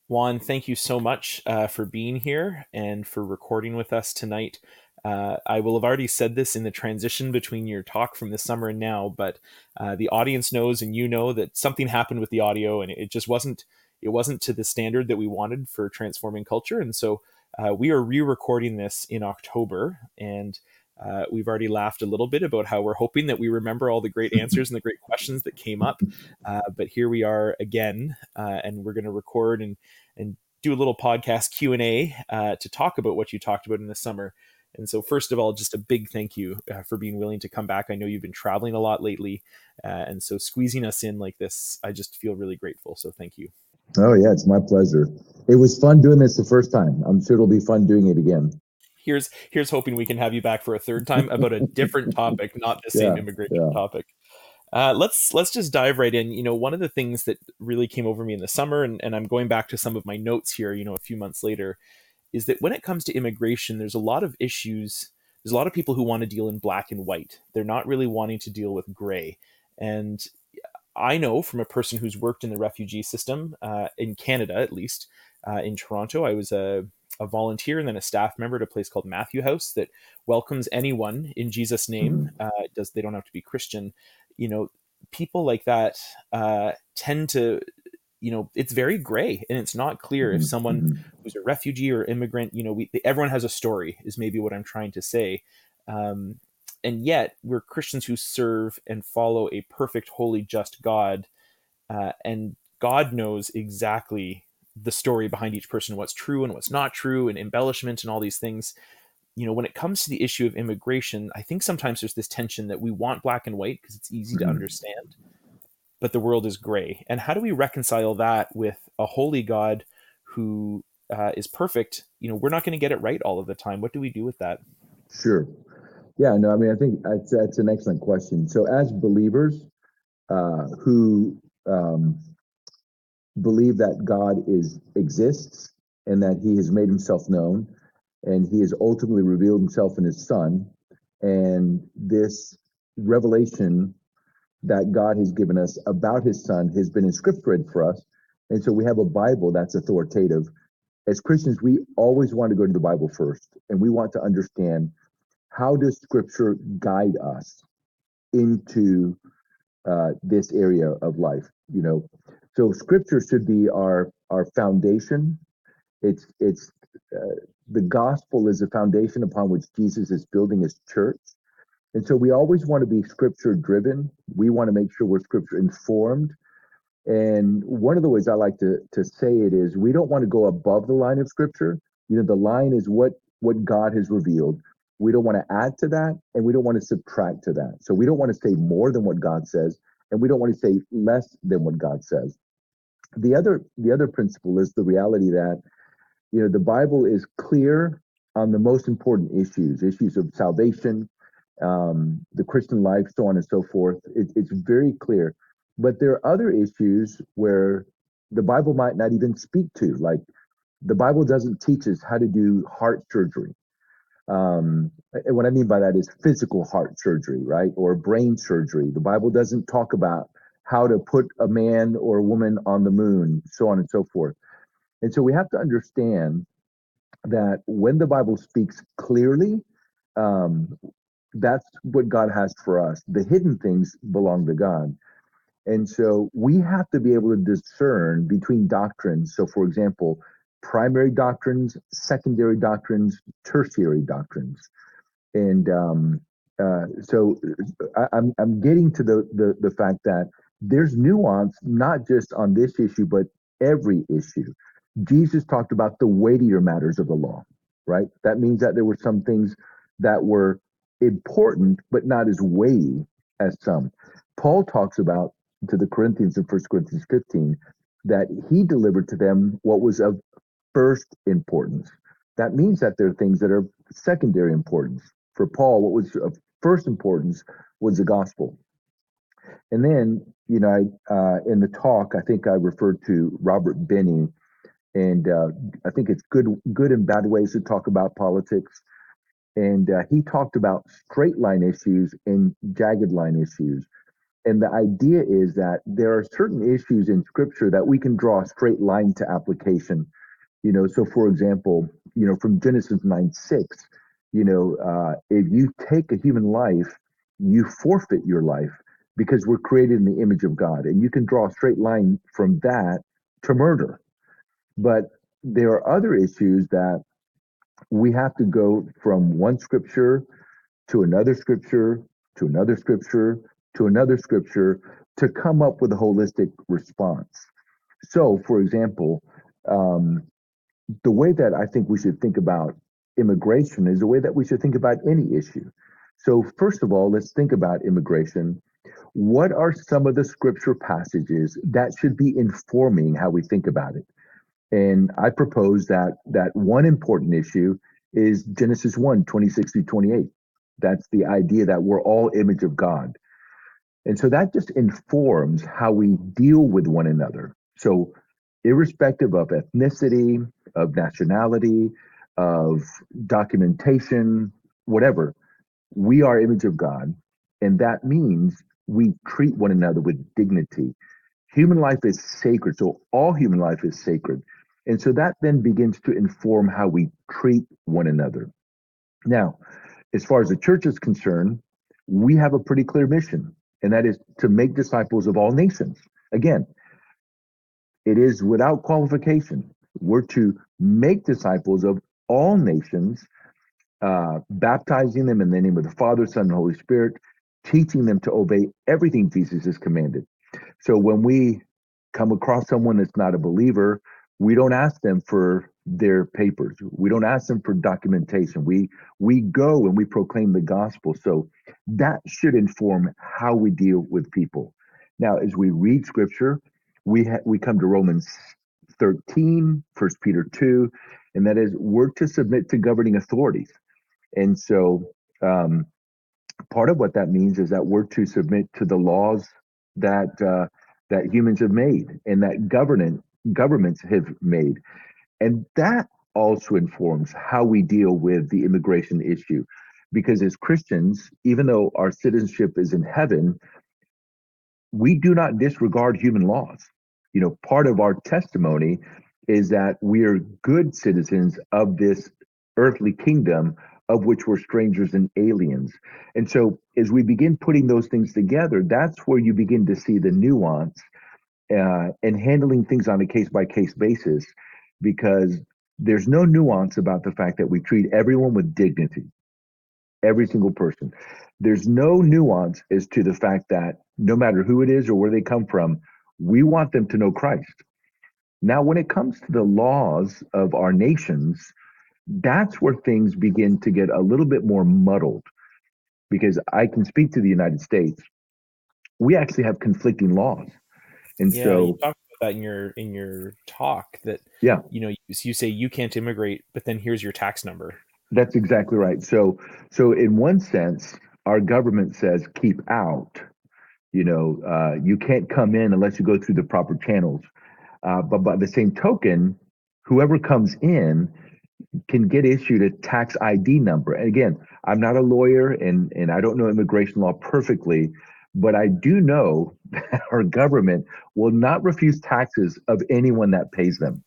Juan, thank you so much uh, for being here and for recording with us tonight. Uh, I will have already said this in the transition between your talk from this summer and now, but uh, the audience knows and you know that something happened with the audio and it just wasn't it wasn't to the standard that we wanted for transforming culture. And so uh, we are re recording this in October. And uh, we've already laughed a little bit about how we're hoping that we remember all the great answers and the great questions that came up. Uh, but here we are again, uh, and we're going to record and, and do a little podcast Q&A uh, to talk about what you talked about in the summer. And so, first of all, just a big thank you uh, for being willing to come back. I know you've been traveling a lot lately. Uh, and so, squeezing us in like this, I just feel really grateful. So, thank you. Oh, yeah, it's my pleasure. It was fun doing this the first time. I'm sure it'll be fun doing it again. Here's here's hoping we can have you back for a third time about a different topic, not the same Yeah, immigration yeah. topic. Uh, let's let's just dive right in. You know, one of the things that really came over me in the summer, and, and I'm going back to some of my notes here. You know, a few months later, is that when it comes to immigration, there's a lot of issues. There's a lot of people who want to deal in black and white. They're not really wanting to deal with gray. And I know from a person who's worked in the refugee system uh, in Canada, at least uh, in Toronto, I was a, a volunteer and then a staff member at a place called Matthew House that welcomes anyone in Jesus' name. Uh, does they don't have to be Christian? You know, people like that uh, tend to, you know, it's very gray and it's not clear if Mhm, someone mhm. who's a refugee or immigrant, you know, we everyone has a story is maybe what I'm trying to say. Um, and yet we're Christians who serve and follow a perfect, holy, just God, uh, and God knows exactly the story behind each person, what's true and what's not true, and embellishment and all these things. You know, when it comes to the issue of immigration, I think sometimes there's this tension that we want black and white because it's easy to Mhm. understand, but the world is gray. And how do we reconcile that with a holy God who uh, is perfect? You know, we're not going to get it right all of the time. What do we do with that? Sure. Yeah, no, I mean, I think that's, that's an excellent question. So, as believers uh, who um, believe that God is exists and that He has made Himself known, and He has ultimately revealed Himself in His Son, and this revelation that God has given us about His Son has been inscripturated for us, and so we have a Bible that's authoritative. As Christians, we always want to go to the Bible first, and we want to understand how does Scripture guide us into uh, this area of life. You know, so Scripture should be our our foundation. It's it's uh, the gospel is the foundation upon which Jesus is building His church, and so we always want to be Scripture driven. We want to make sure we're Scripture informed. And one of the ways I like to to say it is we don't want to go above the line of Scripture. You know, the line is what what God has revealed. We don't want to add to that, and we don't want to subtract to that. So we don't want to say more than what God says, and we don't want to say less than what God says. The other the other principle is the reality that you know the Bible is clear on the most important issues, issues of salvation, um, the Christian life, so on and so forth. It, it's very clear. But there are other issues where the Bible might not even speak to, like the Bible doesn't teach us how to do heart surgery. Um, what I mean by that is physical heart surgery, right? Or brain surgery. The Bible doesn't talk about how to put a man or a woman on the moon, so on and so forth. And so we have to understand that when the Bible speaks clearly, um, that's what God has for us. The hidden things belong to God. And so we have to be able to discern between doctrines. So, for example, primary doctrines, secondary doctrines, tertiary doctrines. And um, uh, so I, I'm, I'm getting to the, the, the fact that there's nuance, not just on this issue, but every issue. Jesus talked about the weightier matters of the law, right? That means that there were some things that were important, but not as weighty as some. Paul talks about to the Corinthians in 1 Corinthians 15 that he delivered to them what was of first importance. That means that there are things that are secondary importance. For Paul, what was of first importance was the gospel. And then, you know, I, uh, in the talk, I think I referred to Robert Benne, and uh, I think it's good, good and bad ways to talk about politics. And uh, he talked about straight line issues and jagged line issues. And the idea is that there are certain issues in scripture that we can draw a straight line to application. You know, so for example, you know, from Genesis 9 6, you know, uh, if you take a human life, you forfeit your life because we're created in the image of God. And you can draw a straight line from that to murder. But there are other issues that we have to go from one scripture to another scripture to another scripture to another scripture to come up with a holistic response. So, for example, um, the way that I think we should think about immigration is the way that we should think about any issue. So, first of all, let's think about immigration. What are some of the scripture passages that should be informing how we think about it? And I propose that that one important issue is Genesis 1, 26 through 28. That's the idea that we're all image of God. And so that just informs how we deal with one another. So, irrespective of ethnicity, of nationality, of documentation, whatever, we are image of God. And that means we treat one another with dignity. Human life is sacred. So, all human life is sacred. And so that then begins to inform how we treat one another. Now, as far as the church is concerned, we have a pretty clear mission, and that is to make disciples of all nations. Again, it is without qualification. We're to make disciples of all nations, uh, baptizing them in the name of the Father, Son, and Holy Spirit, teaching them to obey everything Jesus has commanded. So when we come across someone that's not a believer, we don't ask them for their papers. We don't ask them for documentation. We we go and we proclaim the gospel. So that should inform how we deal with people. Now as we read scripture we ha- we come to romans 13 first peter 2 and that is we're to submit to governing authorities. And so um, part of what that means is that we're to submit to the laws that uh, that humans have made and that government governments have made. And that also informs how we deal with the immigration issue. Because as Christians, even though our citizenship is in heaven, we do not disregard human laws. You know, part of our testimony is that we are good citizens of this earthly kingdom of which we're strangers and aliens. And so as we begin putting those things together, that's where you begin to see the nuance uh, and handling things on a case by case basis because there's no nuance about the fact that we treat everyone with dignity, every single person. There's no nuance as to the fact that no matter who it is or where they come from, we want them to know Christ. Now, when it comes to the laws of our nations, that's where things begin to get a little bit more muddled because I can speak to the United States. We actually have conflicting laws. And yeah, so you talked about that in your in your talk that yeah, you know, you, you say you can't immigrate, but then here's your tax number. that's exactly right. So so in one sense, our government says keep out. You know, uh, you can't come in unless you go through the proper channels. Uh, but by the same token, whoever comes in can get issued a tax ID number. And again, I'm not a lawyer and and I don't know immigration law perfectly, but I do know that our government will not refuse taxes of anyone that pays them.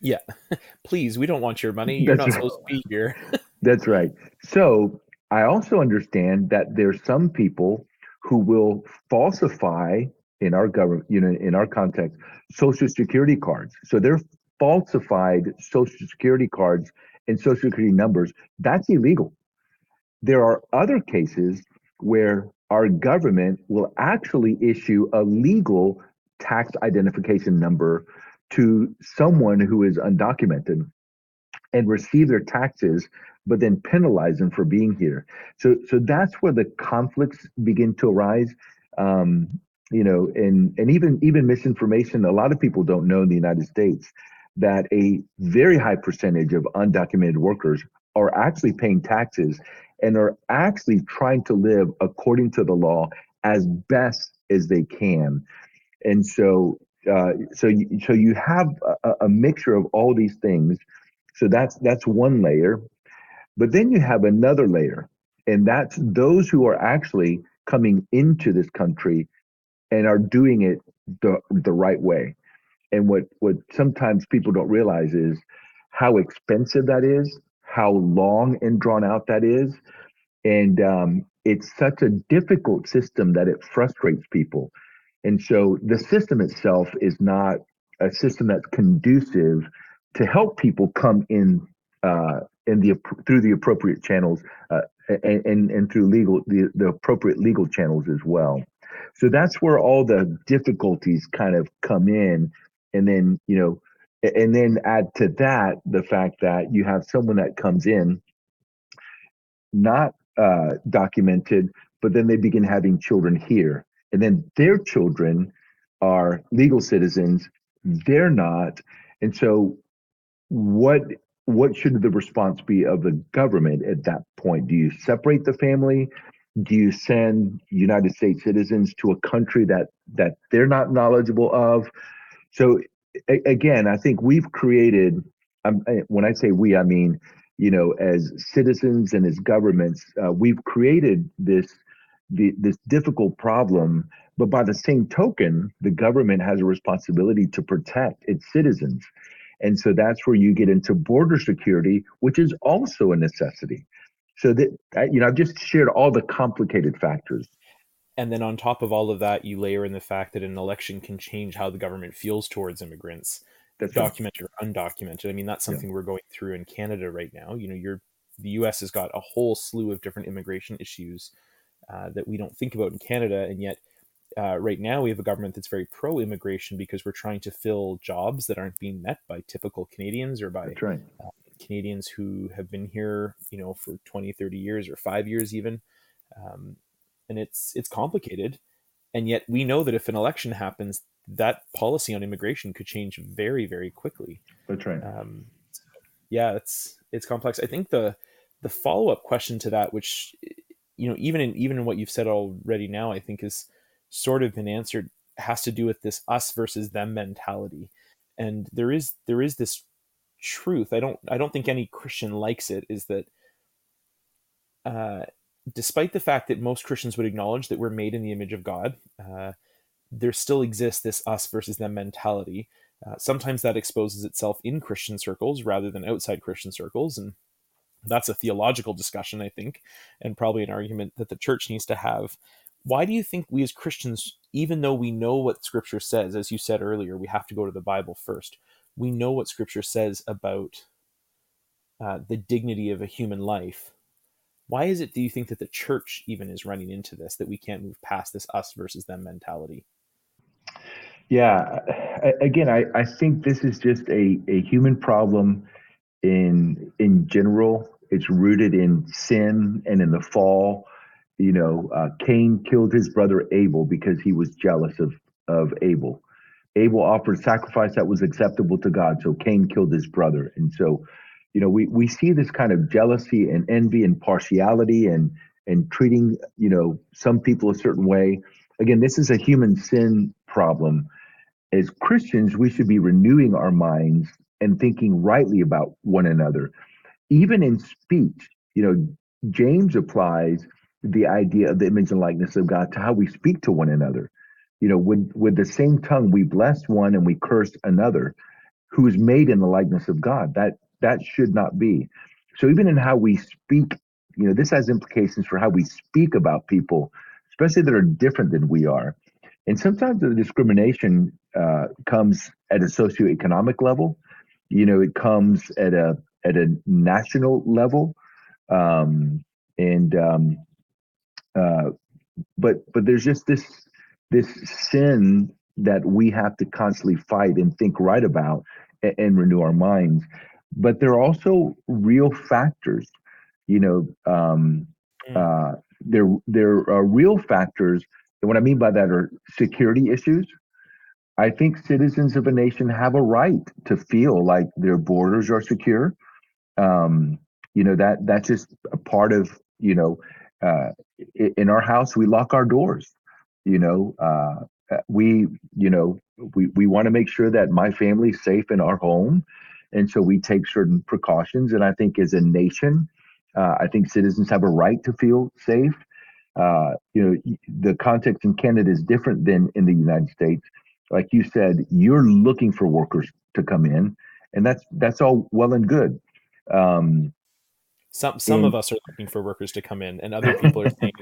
Yeah. Please, we don't want your money. You're That's not right. supposed to be here. That's right. So I also understand that there's some people who will falsify in our government, you know, in our context, social security cards. So they're falsified social security cards and social security numbers. That's illegal. There are other cases where our government will actually issue a legal tax identification number to someone who is undocumented and receive their taxes but then penalize them for being here so so that's where the conflicts begin to arise um, you know and and even even misinformation a lot of people don't know in the united states that a very high percentage of undocumented workers are actually paying taxes and are actually trying to live according to the law as best as they can. And so uh, so you, so you have a, a mixture of all these things. So that's that's one layer. But then you have another layer and that's those who are actually coming into this country and are doing it the the right way and what what sometimes people don't realize is how expensive that is how long and drawn out that is and um, it's such a difficult system that it frustrates people and so the system itself is not a system that's conducive to help people come in uh, in the through the appropriate channels uh, and, and and through legal the, the appropriate legal channels as well. So that's where all the difficulties kind of come in, and then you know, and then add to that the fact that you have someone that comes in not uh, documented, but then they begin having children here and then their children are legal citizens. They're not, and so what what should the response be of the government at that point? Do you separate the family? Do you send United States citizens to a country that that they're not knowledgeable of? So a- again, I think we've created. Um, when I say we, I mean you know, as citizens and as governments, uh, we've created this the, this difficult problem. But by the same token, the government has a responsibility to protect its citizens. And so that's where you get into border security, which is also a necessity. So that you know, I've just shared all the complicated factors. And then on top of all of that, you layer in the fact that an election can change how the government feels towards immigrants, that's documented or undocumented. I mean, that's something yeah. we're going through in Canada right now. You know, you're the U.S. has got a whole slew of different immigration issues uh, that we don't think about in Canada, and yet uh, right now we have a government that's very pro-immigration because we're trying to fill jobs that aren't being met by typical Canadians or by right. uh, Canadians who have been here, you know, for 20, 30 years or five years even. Um, and it's it's complicated, and yet we know that if an election happens, that policy on immigration could change very, very quickly. That's right. Um, yeah, it's it's complex. I think the the follow up question to that, which you know, even in even in what you've said already now, I think is sort of been answered has to do with this us versus them mentality and there is there is this truth i don't i don't think any christian likes it is that uh, despite the fact that most christians would acknowledge that we're made in the image of god uh, there still exists this us versus them mentality uh, sometimes that exposes itself in christian circles rather than outside christian circles and that's a theological discussion i think and probably an argument that the church needs to have why do you think we as Christians, even though we know what Scripture says, as you said earlier, we have to go to the Bible first, we know what Scripture says about uh, the dignity of a human life. Why is it, do you think, that the church even is running into this, that we can't move past this us versus them mentality? Yeah, again, I, I think this is just a, a human problem in in general. It's rooted in sin and in the fall you know, uh, Cain killed his brother Abel because he was jealous of of Abel. Abel offered sacrifice that was acceptable to God, so Cain killed his brother. And so, you know, we we see this kind of jealousy and envy and partiality and and treating, you know, some people a certain way. Again, this is a human sin problem. As Christians, we should be renewing our minds and thinking rightly about one another. Even in speech, you know, James applies the idea of the image and likeness of God to how we speak to one another. You know, with with the same tongue we bless one and we curse another who is made in the likeness of God. That that should not be. So even in how we speak, you know, this has implications for how we speak about people, especially that are different than we are. And sometimes the discrimination uh, comes at a socioeconomic level. You know, it comes at a at a national level, um, and um, uh, but but there's just this this sin that we have to constantly fight and think right about and, and renew our minds. But there are also real factors, you know. Um, mm. uh, there there are real factors, and what I mean by that are security issues. I think citizens of a nation have a right to feel like their borders are secure. Um, you know that that's just a part of you know uh, in our house we lock our doors you know uh, uh we you know we, we want to make sure that my family's safe in our home and so we take certain precautions and i think as a nation uh, i think citizens have a right to feel safe uh, you know the context in canada is different than in the united states like you said you're looking for workers to come in and that's that's all well and good um, some some and, of us are looking for workers to come in, and other people are saying,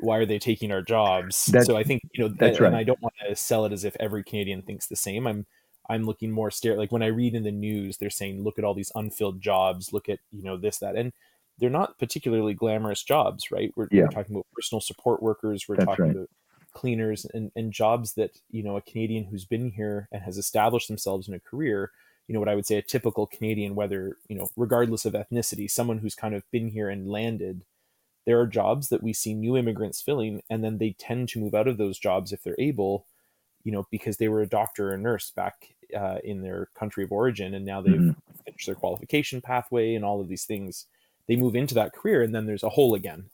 "Why are they taking our jobs?" So I think you know, that's right. and I don't want to sell it as if every Canadian thinks the same. I'm I'm looking more stare like when I read in the news, they're saying, "Look at all these unfilled jobs. Look at you know this that," and they're not particularly glamorous jobs, right? We're, yeah. we're talking about personal support workers. We're that's talking right. about cleaners and, and jobs that you know a Canadian who's been here and has established themselves in a career you know what I would say a typical Canadian, whether you know regardless of ethnicity, someone who's kind of been here and landed, there are jobs that we see new immigrants filling, and then they tend to move out of those jobs if they're able, you know, because they were a doctor or nurse back uh, in their country of origin, and now they've mm-hmm. finished their qualification pathway and all of these things. They move into that career, and then there's a hole again.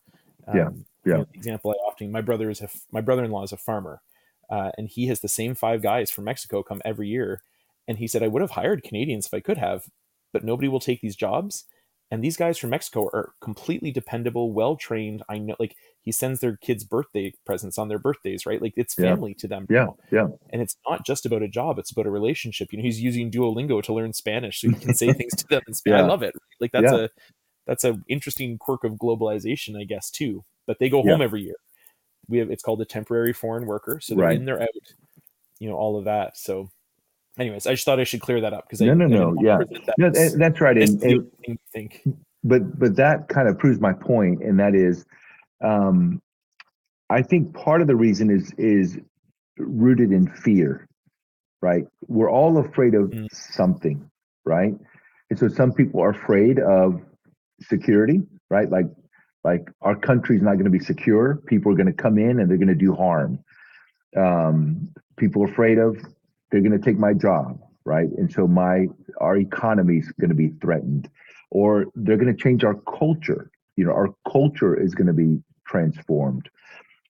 Um, yeah, yeah. You know, example I often my brother is a, my brother-in-law is a farmer, uh, and he has the same five guys from Mexico come every year, and he said I would have hired Canadians if I could have, but nobody will take these jobs. And these guys from Mexico are completely dependable, well trained. I know, like he sends their kids birthday presents on their birthdays, right? Like it's family yeah. to them. Yeah, yeah. And it's not just about a job; it's about a relationship. You know, he's using Duolingo to learn Spanish, so he can say things to them in Spanish. Yeah. I love it. Like that's yeah. a that's a interesting quirk of globalization, I guess, too. But they go home every year. We have it's called a temporary foreign worker, so they're right. in, they're out. You know, all of that. So anyways, I just thought I should clear that up because no, I, no, no, yeah, that no, that's right. And, and, think, but but that kind of proves my point, and that is, um, I think part of the reason is is rooted in fear, right? We're all afraid of mm. something, right? And so some people are afraid of security, right? Like like our country's not going to be secure. People are going to come in and they're going to do harm. Um, people are afraid of they're going to take my job, right? And so my our economy is going to be threatened, or they're going to change our culture. You know, our culture is going to be transformed,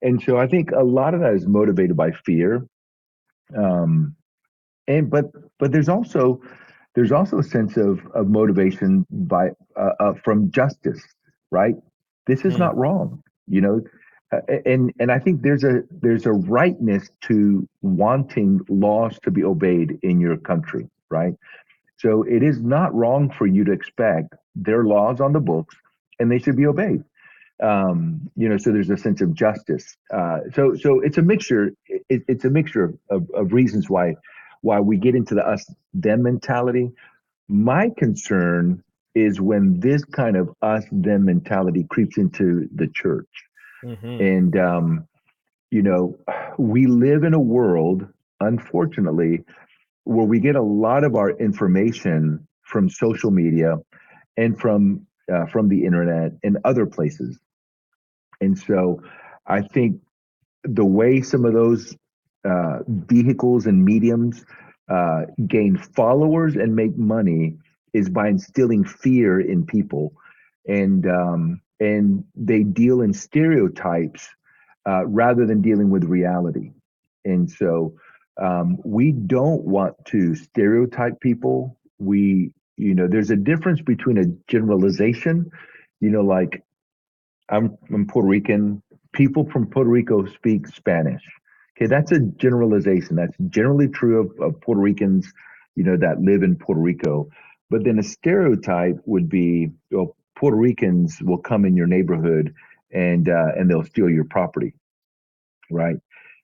and so I think a lot of that is motivated by fear. Um, and but but there's also there's also a sense of of motivation by uh, uh, from justice, right? This is mm. not wrong. You know, and and I think there's a there's a rightness to wanting laws to be obeyed in your country, right? So it is not wrong for you to expect their laws on the books, and they should be obeyed. Um, you know, so there's a sense of justice. Uh, so so it's a mixture. It, it's a mixture of, of, of reasons why why we get into the us them mentality. My concern is when this kind of us them mentality creeps into the church Mm-hmm. And, um, you know, we live in a world, unfortunately, where we get a lot of our information from social media and from uh, from the internet and other places. And so I think the way some of those uh, vehicles and mediums uh, gain followers and make money is by instilling fear in people. And um, and they deal in stereotypes uh, rather than dealing with reality. And so um, we don't want to stereotype people. We, you know, there's a difference between a generalization, you know, like I'm, I'm Puerto Rican. People from Puerto Rico speak Spanish. Okay, that's a generalization. That's generally true of, of Puerto Ricans, you know, that live in Puerto Rico. But then a stereotype would be, well, Puerto Ricans will come in your neighborhood and uh, and they'll steal your property, right?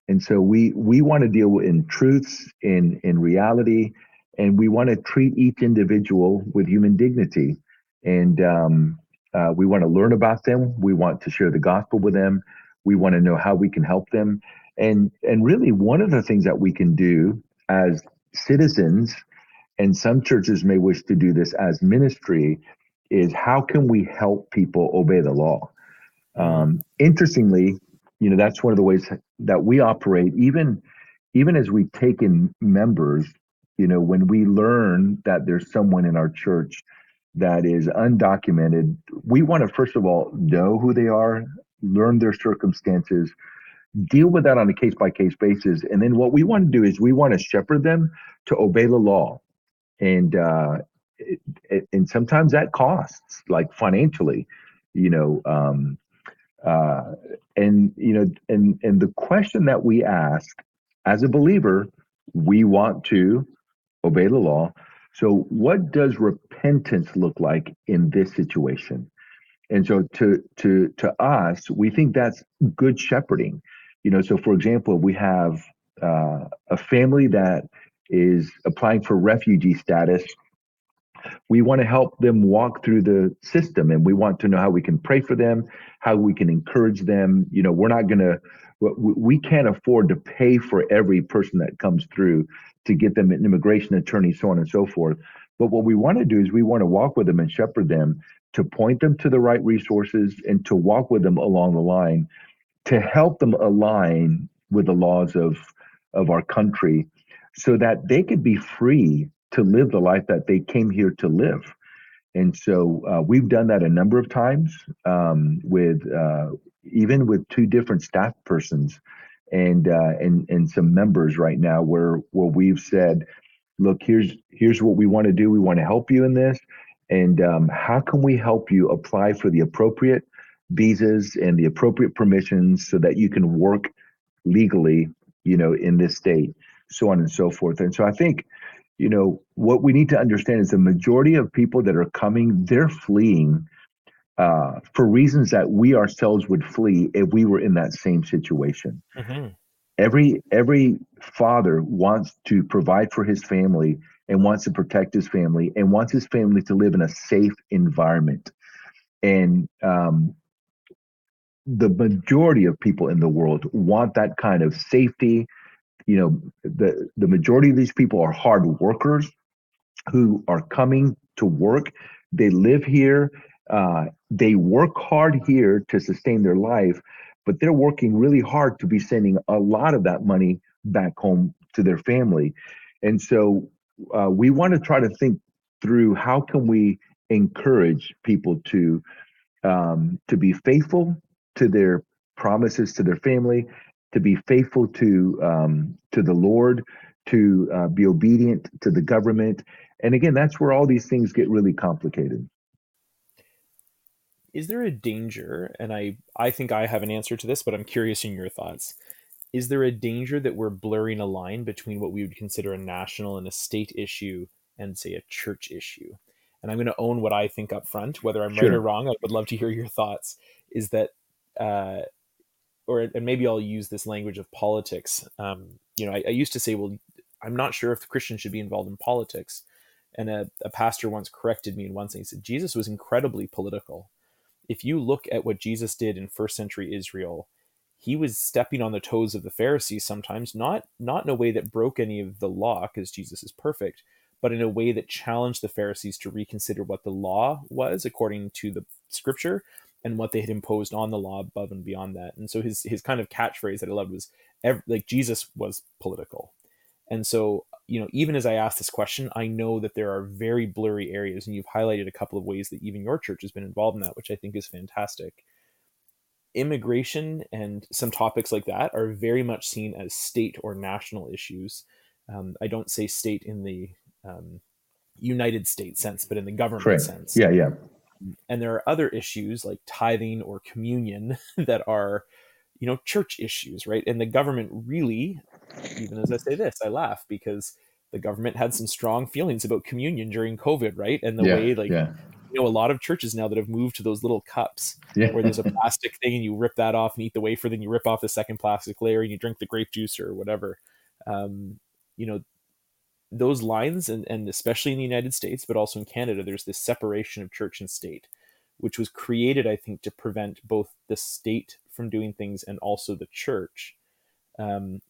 And so we we want to deal in truths, in in reality, and we want to treat each individual with human dignity, and um, uh, we want to learn about them. We want to share the gospel with them. We want to know how we can help them, and and really one of the things that we can do as citizens, and some churches may wish to do this as ministry, is how can we help people obey the law? Um, interestingly, you know that's one of the ways that we operate. Even even as we take in members, you know, when we learn that there's someone in our church that is undocumented, we want to first of all know who they are, learn their circumstances, deal with that on a case by case basis, and then what we want to do is we want to shepherd them to obey the law and uh, it, it, and sometimes that costs like financially you know um, uh, and you know and and the question that we ask as a believer we want to obey the law. So what does repentance look like in this situation? And so to to to us we think that's good shepherding. You know so for example we have uh, a family that is applying for refugee status we want to help them walk through the system and we want to know how we can pray for them how we can encourage them. You know we're not going to we can't afford to pay for every person that comes through to get them an immigration attorney so on and so forth. But what we want to do is we want to walk with them and shepherd them to point them to the right resources and to walk with them along the line to help them align with the laws of of our country so that they could be free to live the life that they came here to live. And so uh, we've done that a number of times um, with uh, even with two different staff persons and uh, and and some members right now where where we've said look here's here's what we want to do. We want to help you in this. And um, how can we help you apply for the appropriate visas and the appropriate permissions so that you can work legally, you know, in this state, so on and so forth. And so I think, you know, what we need to understand is the majority of people that are coming, they're fleeing uh, for reasons that we ourselves would flee if we were in that same situation. Mm-hmm. Every every father wants to provide for his family and wants to protect his family and wants his family to live in a safe environment. And um, the majority of people in the world want that kind of safety. You know, the the majority of these people are hard workers who are coming to work. They live here. Uh, they work hard here to sustain their life, but they're working really hard to be sending a lot of that money back home to their family. And so uh, we want to try to think through how can we encourage people to um, to be faithful to their promises to their family, to be faithful to um, to the Lord, to uh, be obedient to the government, and again, that's where all these things get really complicated. Is there a danger? And I I think I have an answer to this, but I'm curious in your thoughts. Is there a danger that we're blurring a line between what we would consider a national and a state issue and say a church issue? And I'm going to own what I think up front, whether I'm sure. right or wrong. I would love to hear your thoughts. Is that uh, or and maybe I'll use this language of politics. Um, you know, I, I, used to say, well, I'm not sure if Christians should be involved in politics. And a, a pastor once corrected me in one thing. He said, Jesus was incredibly political. If you look at what Jesus did in first century Israel, he was stepping on the toes of the Pharisees sometimes, not not in a way that broke any of the law, because Jesus is perfect, but in a way that challenged the Pharisees to reconsider what the law was according to the scripture and what they had imposed on the law above and beyond that. And so his his kind of catchphrase that I loved was like Jesus was political. And so, you know, even as I ask this question, I know that there are very blurry areas, and you've highlighted a couple of ways that even your church has been involved in that, which I think is fantastic. Immigration and some topics like that are very much seen as state or national issues. Um, I don't say state in the um, United States sense, but in the government Correct. sense. Yeah, yeah and there are other issues like tithing or communion that are you know church issues right and the government really even as i say this i laugh because the government had some strong feelings about communion during covid right and the yeah, way like yeah. you know a lot of churches now that have moved to those little cups yeah. where there's a plastic thing and you rip that off and eat the wafer then you rip off the second plastic layer and you drink the grape juice or whatever um, you know those lines, and, and especially in the United States, but also in Canada, there's this separation of church and state, which was created, I think, to prevent both the state from doing things and also the church. Um,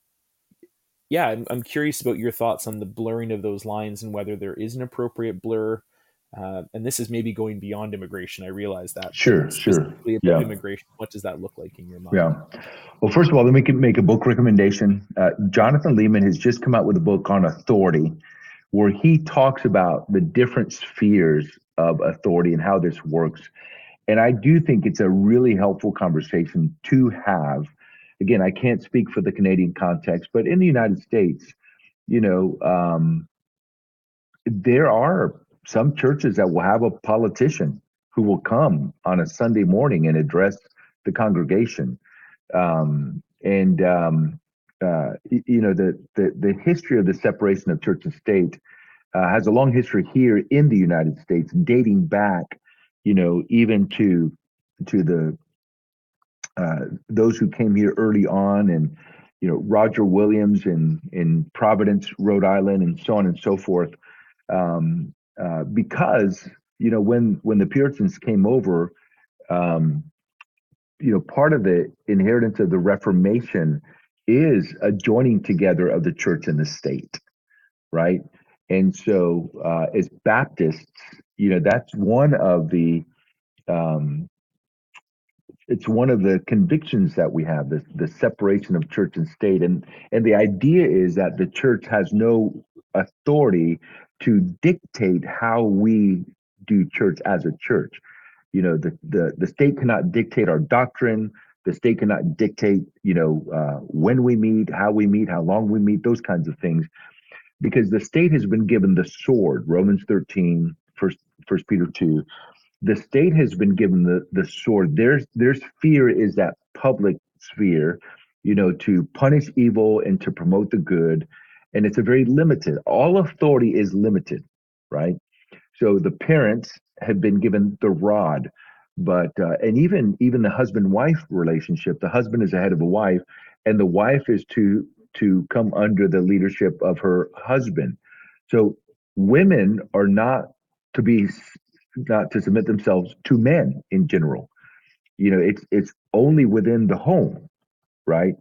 yeah, I'm, I'm curious about your thoughts on the blurring of those lines and whether there is an appropriate blur. Uh, and this is maybe going beyond immigration. I realize that. Sure, sure. yeah. immigration, what does that look like in your mind? Yeah. Well, first of all, let me make a book recommendation. Uh, Jonathan Leeman has just come out with a book on authority, where he talks about the different spheres of authority and how this works. And I do think it's a really helpful conversation to have. Again, I can't speak for the Canadian context, but in the United States, you know, um, there are some churches that will have a politician who will come on a Sunday morning and address the congregation. Um, and um, uh, you know the, the the history of the separation of church and state uh, has a long history here in the United States, dating back, you know, even to to the uh, those who came here early on, and you know Roger Williams in in Providence, Rhode Island, and so on and so forth, um, uh, because you know when when the Puritans came over, um, you know, part of the inheritance of the Reformation is a joining together of the church and the state, right? And so, uh, as Baptists, you know, that's one of the um, it's one of the convictions that we have the, the separation of church and state and and the idea is that the church has no authority to dictate how we do church as a church. You know the the, the state cannot dictate our doctrine. The state cannot dictate you know uh, when we meet how we meet how long we meet those kinds of things. Because the state has been given the sword romans 13 first first peter 2 the state has been given the the sword. There's their sphere is that public sphere, you know, to punish evil and to promote the good, and it's a very limited. All authority is limited, right? So the parents have been given the rod, but uh, and even even the husband wife relationship, the husband is ahead of the wife, and the wife is to to come under the leadership of her husband. So women are not to be not to submit themselves to men in general. You know, it's it's only within the home, right?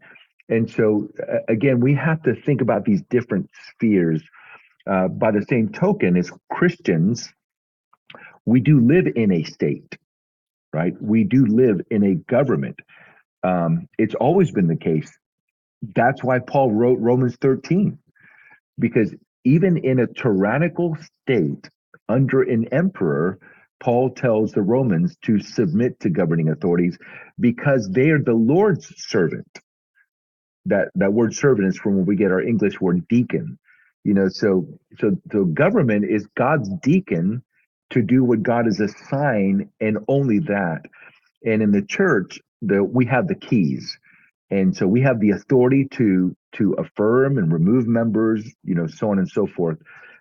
And so again, we have to think about these different spheres. Uh, by the same token, as Christians, we do live in a state, right? We do live in a government. Um, it's always been the case. That's why Paul wrote Romans 13, because even in a tyrannical state, under an emperor, Paul tells the Romans to submit to governing authorities because they are the Lord's servant. That that word servant is from where we get our English word deacon. You know, so so so government is God's deacon to do what God has assigned, and only that. And in the church, the we have the keys, and so we have the authority to to affirm and remove members, you know, so on and so forth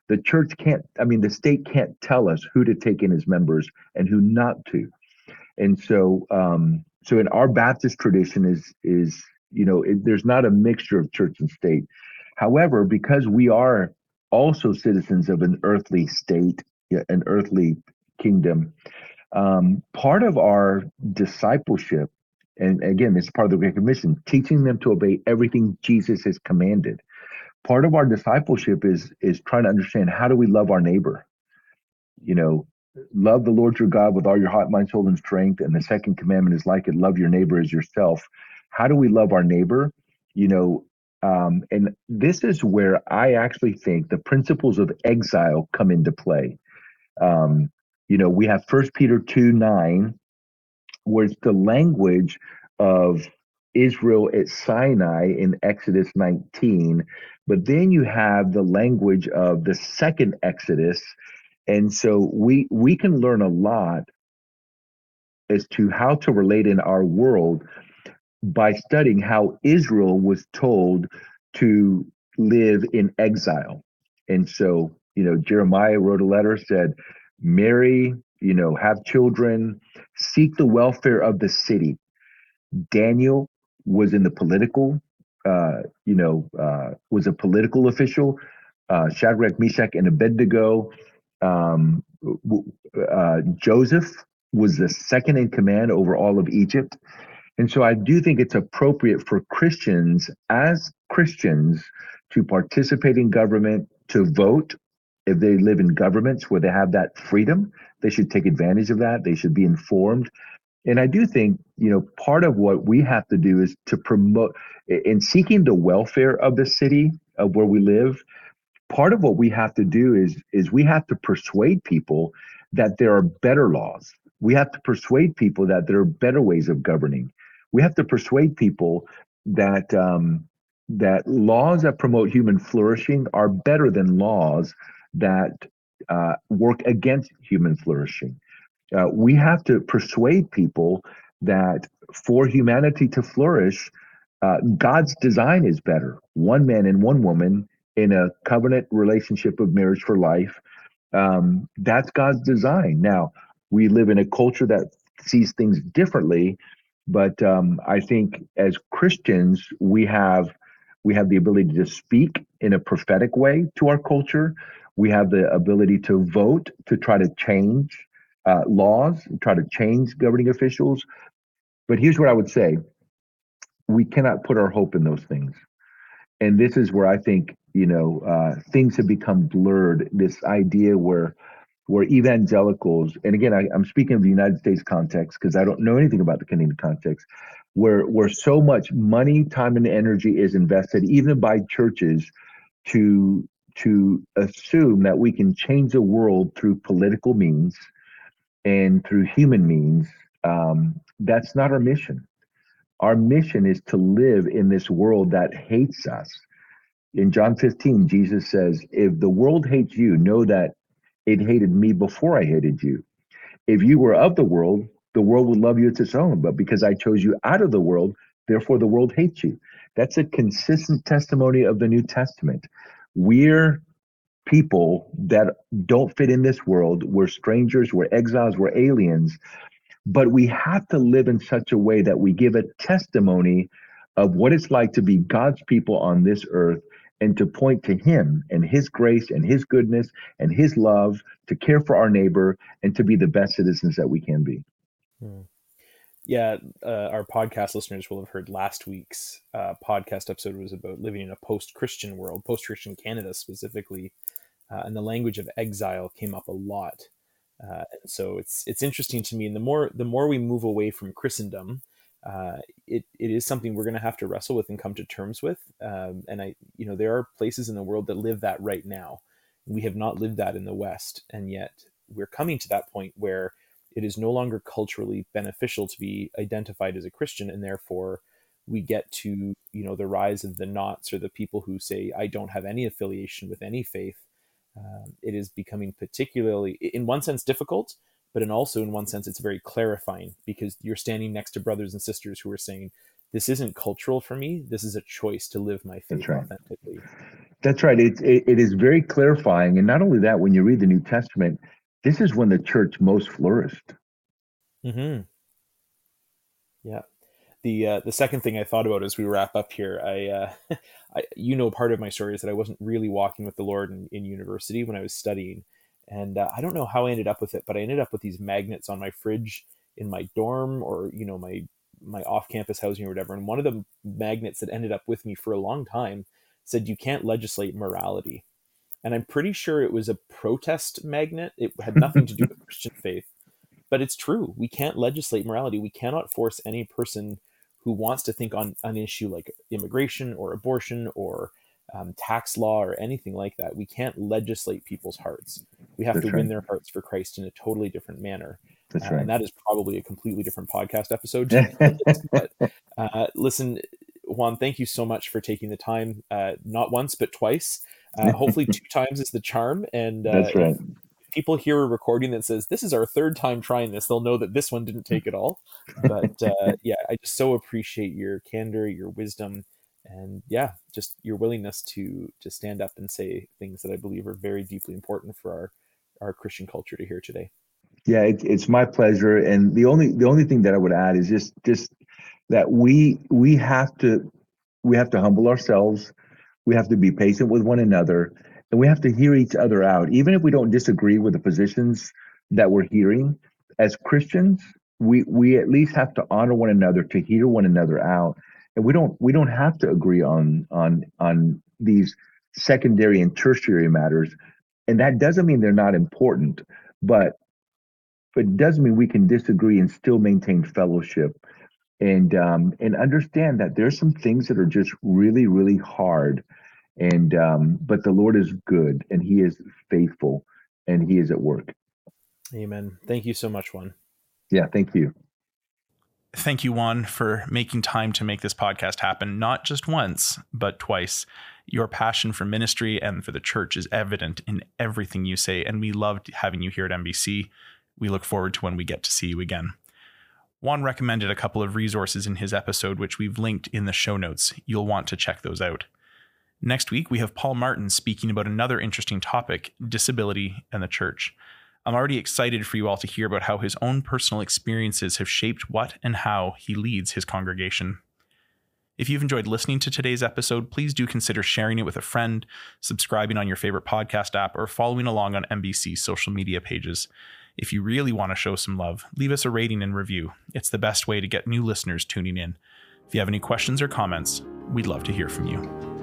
the church can't i mean the state can't tell us who to take in as members and who not to and so um so in our baptist tradition is is you know it, there's not a mixture of church and state. However because we are also citizens of an earthly state an earthly kingdom um, part of our discipleship and again this is part of the great commission teaching them to obey everything jesus has commanded. Part of our discipleship is is trying to understand how do we love our neighbor? You know love the lord your god with all your heart mind soul and strength and the second commandment is like it love your neighbor as yourself how do we love our neighbor you know um, and this is where i actually think the principles of exile come into play um, you know we have first peter 2 9 where it's the language of Israel at Sinai in Exodus 19 but then you have the language of the second Exodus. And so we we can learn a lot as to how to relate in our world by studying how Israel was told to live in exile. And so, you know, Jeremiah wrote a letter, said, marry, you know, have children, seek the welfare of the city. Daniel was in the political uh, you know, uh, was a political official. Uh, Shadrach, Meshach, and Abednego. Um, uh, Joseph was the second in command over all of Egypt. And so I do think it's appropriate for Christians, as Christians, to participate in government, to vote. If they live in governments where they have that freedom, they should take advantage of that. They should be informed. And I do think, you know, part of what we have to do is to promote in seeking the welfare of the city of where we live. Part of what we have to do is is we have to persuade people that there are better laws. We have to persuade people that there are better ways of governing. We have to persuade people that um, that laws that promote human flourishing are better than laws that uh, work against human flourishing. Uh, we have to persuade people that for humanity to flourish, uh, God's design is better. One man and one woman in a covenant relationship of marriage for life. Um, that's God's design. Now, we live in a culture that sees things differently, but um, I think as Christians, we have we have the ability to speak in a prophetic way to our culture. We have the ability to vote to try to change uh, laws, try to change governing officials. But here's what I would say we cannot put our hope in those things. And this is where I think, you know, uh, things have become blurred. This idea where where evangelicals, and again, I, am speaking of the United States context because I don't know anything about the Canadian context, where where so much money, time, and energy is invested, even by churches, to to assume that we can change the world through political means and through human means. Um, that's not our mission. Our mission is to live in this world that hates us. In John 15, Jesus says, If the world hates you, know that it hated me before I hated you. If you were of the world, the world would love you as its own. But because I chose you out of the world, therefore the world hates you. That's a consistent testimony of the New Testament. We're people that don't fit in this world. We're strangers, we're exiles, we're aliens. But we have to live in such a way that we give a testimony of what it's like to be God's people on this earth and to point to him and his grace and his goodness and his love to care for our neighbor and to be the best citizens that we can be. Hmm. Yeah, uh, our podcast listeners will have heard last week's uh, podcast episode was about living in a post-Christian world, post-Christian Canada specifically, uh, and the language of exile came up a lot. Uh, so it's it's interesting to me, and the more the more we move away from Christendom, uh, it, it is something we're going to have to wrestle with and come to terms with. Um, and I, you know, there are places in the world that live that right now. We have not lived that in the West, and yet we're coming to that point where it is no longer culturally beneficial to be identified as a Christian, and therefore we get to, you know, the rise of the knots or the people who say, "I don't have any affiliation with any faith." Um, it is becoming particularly, in one sense, difficult but in also in one sense it's very clarifying because you're standing next to brothers and sisters who are saying this isn't cultural for me this is a choice to live my faith That's right. authentically That's right. It, it, it is very clarifying. And not only that, when you read the New Testament, this is when the church most flourished. mm-hmm. yeah the uh, the second thing I thought about as we wrap up here, I, uh, I, you know, part of my story is that I wasn't really walking with the Lord in, in university when I was studying, and uh, I don't know how I ended up with it, but I ended up with these magnets on my fridge in my dorm or you know my my off-campus housing or whatever. And one of the magnets that ended up with me for a long time said you can't legislate morality. And I'm pretty sure it was a protest magnet. It had nothing to do with Christian faith. But it's true. We can't legislate morality. We cannot force any person who wants to think on an issue like immigration or abortion or um, tax law or anything like that. We can't legislate people's hearts. We have That's to right. win their hearts for Christ in a totally different manner. That's Uh, right. And that is probably a completely different podcast episode. but uh, listen, Juan, thank you so much for taking the time, uh, not once, but twice. Uh, hopefully, two times is the charm. And uh, That's right. people hear a recording that says, This is our third time trying this, they'll know that this one didn't take it all. But uh, yeah, I just so appreciate your candor, your wisdom, and yeah, just your willingness to to stand up and say things that I believe are very deeply important for our our Christian culture to hear today. Yeah, it, it's my pleasure. And the only the only thing that I would add is just just that we we have to we have to humble ourselves. We have to be patient with one another, and we have to hear each other out, even if we don't disagree with the positions that we're hearing. As Christians, we we at least have to honor one another to hear one another out, and we don't we don't have to agree on on on these secondary and tertiary matters. And that doesn't mean they're not important, but but it doesn't mean we can disagree and still maintain fellowship and um, and understand that there's some things that are just really really hard and um, but the lord is good and he is faithful and he is at work Amen. Thank you so much, Juan. yeah thank you Thank you, Juan, for making time to make this podcast happen, not just once, but twice. Your passion for ministry and for the church is evident in everything you say, and we loved having you here at MBC. We look forward to when we get to see you again. Juan recommended a couple of resources in his episode, which we've linked in the show notes. You'll want to check those out. Next week, we have Paul Martin speaking about another interesting topic disability and the church. I'm already excited for you all to hear about how his own personal experiences have shaped what and how he leads his congregation. If you've enjoyed listening to today's episode, please do consider sharing it with a friend, subscribing on your favorite podcast app, or following along on MBC's social media pages. If you really want to show some love, leave us a rating and review. It's the best way to get new listeners tuning in. If you have any questions or comments, we'd love to hear from you.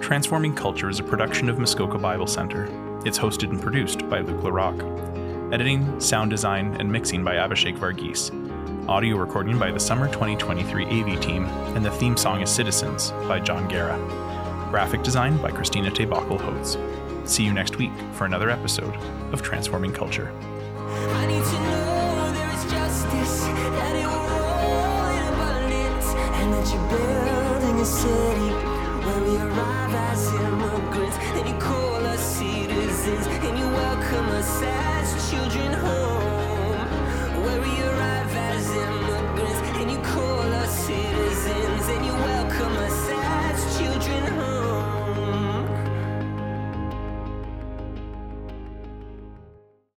Transforming Culture is a production of Muskoka Bible Center. It's hosted and produced by Luke LaRock. Editing, sound design, and mixing by Abhishek Varghese. Audio recording by the Summer 2023 AV team, and the theme song is Citizens by John Guerra. Graphic design by Christina Tebakel Holtz. See you next week for another episode of Transforming Culture. I need to know as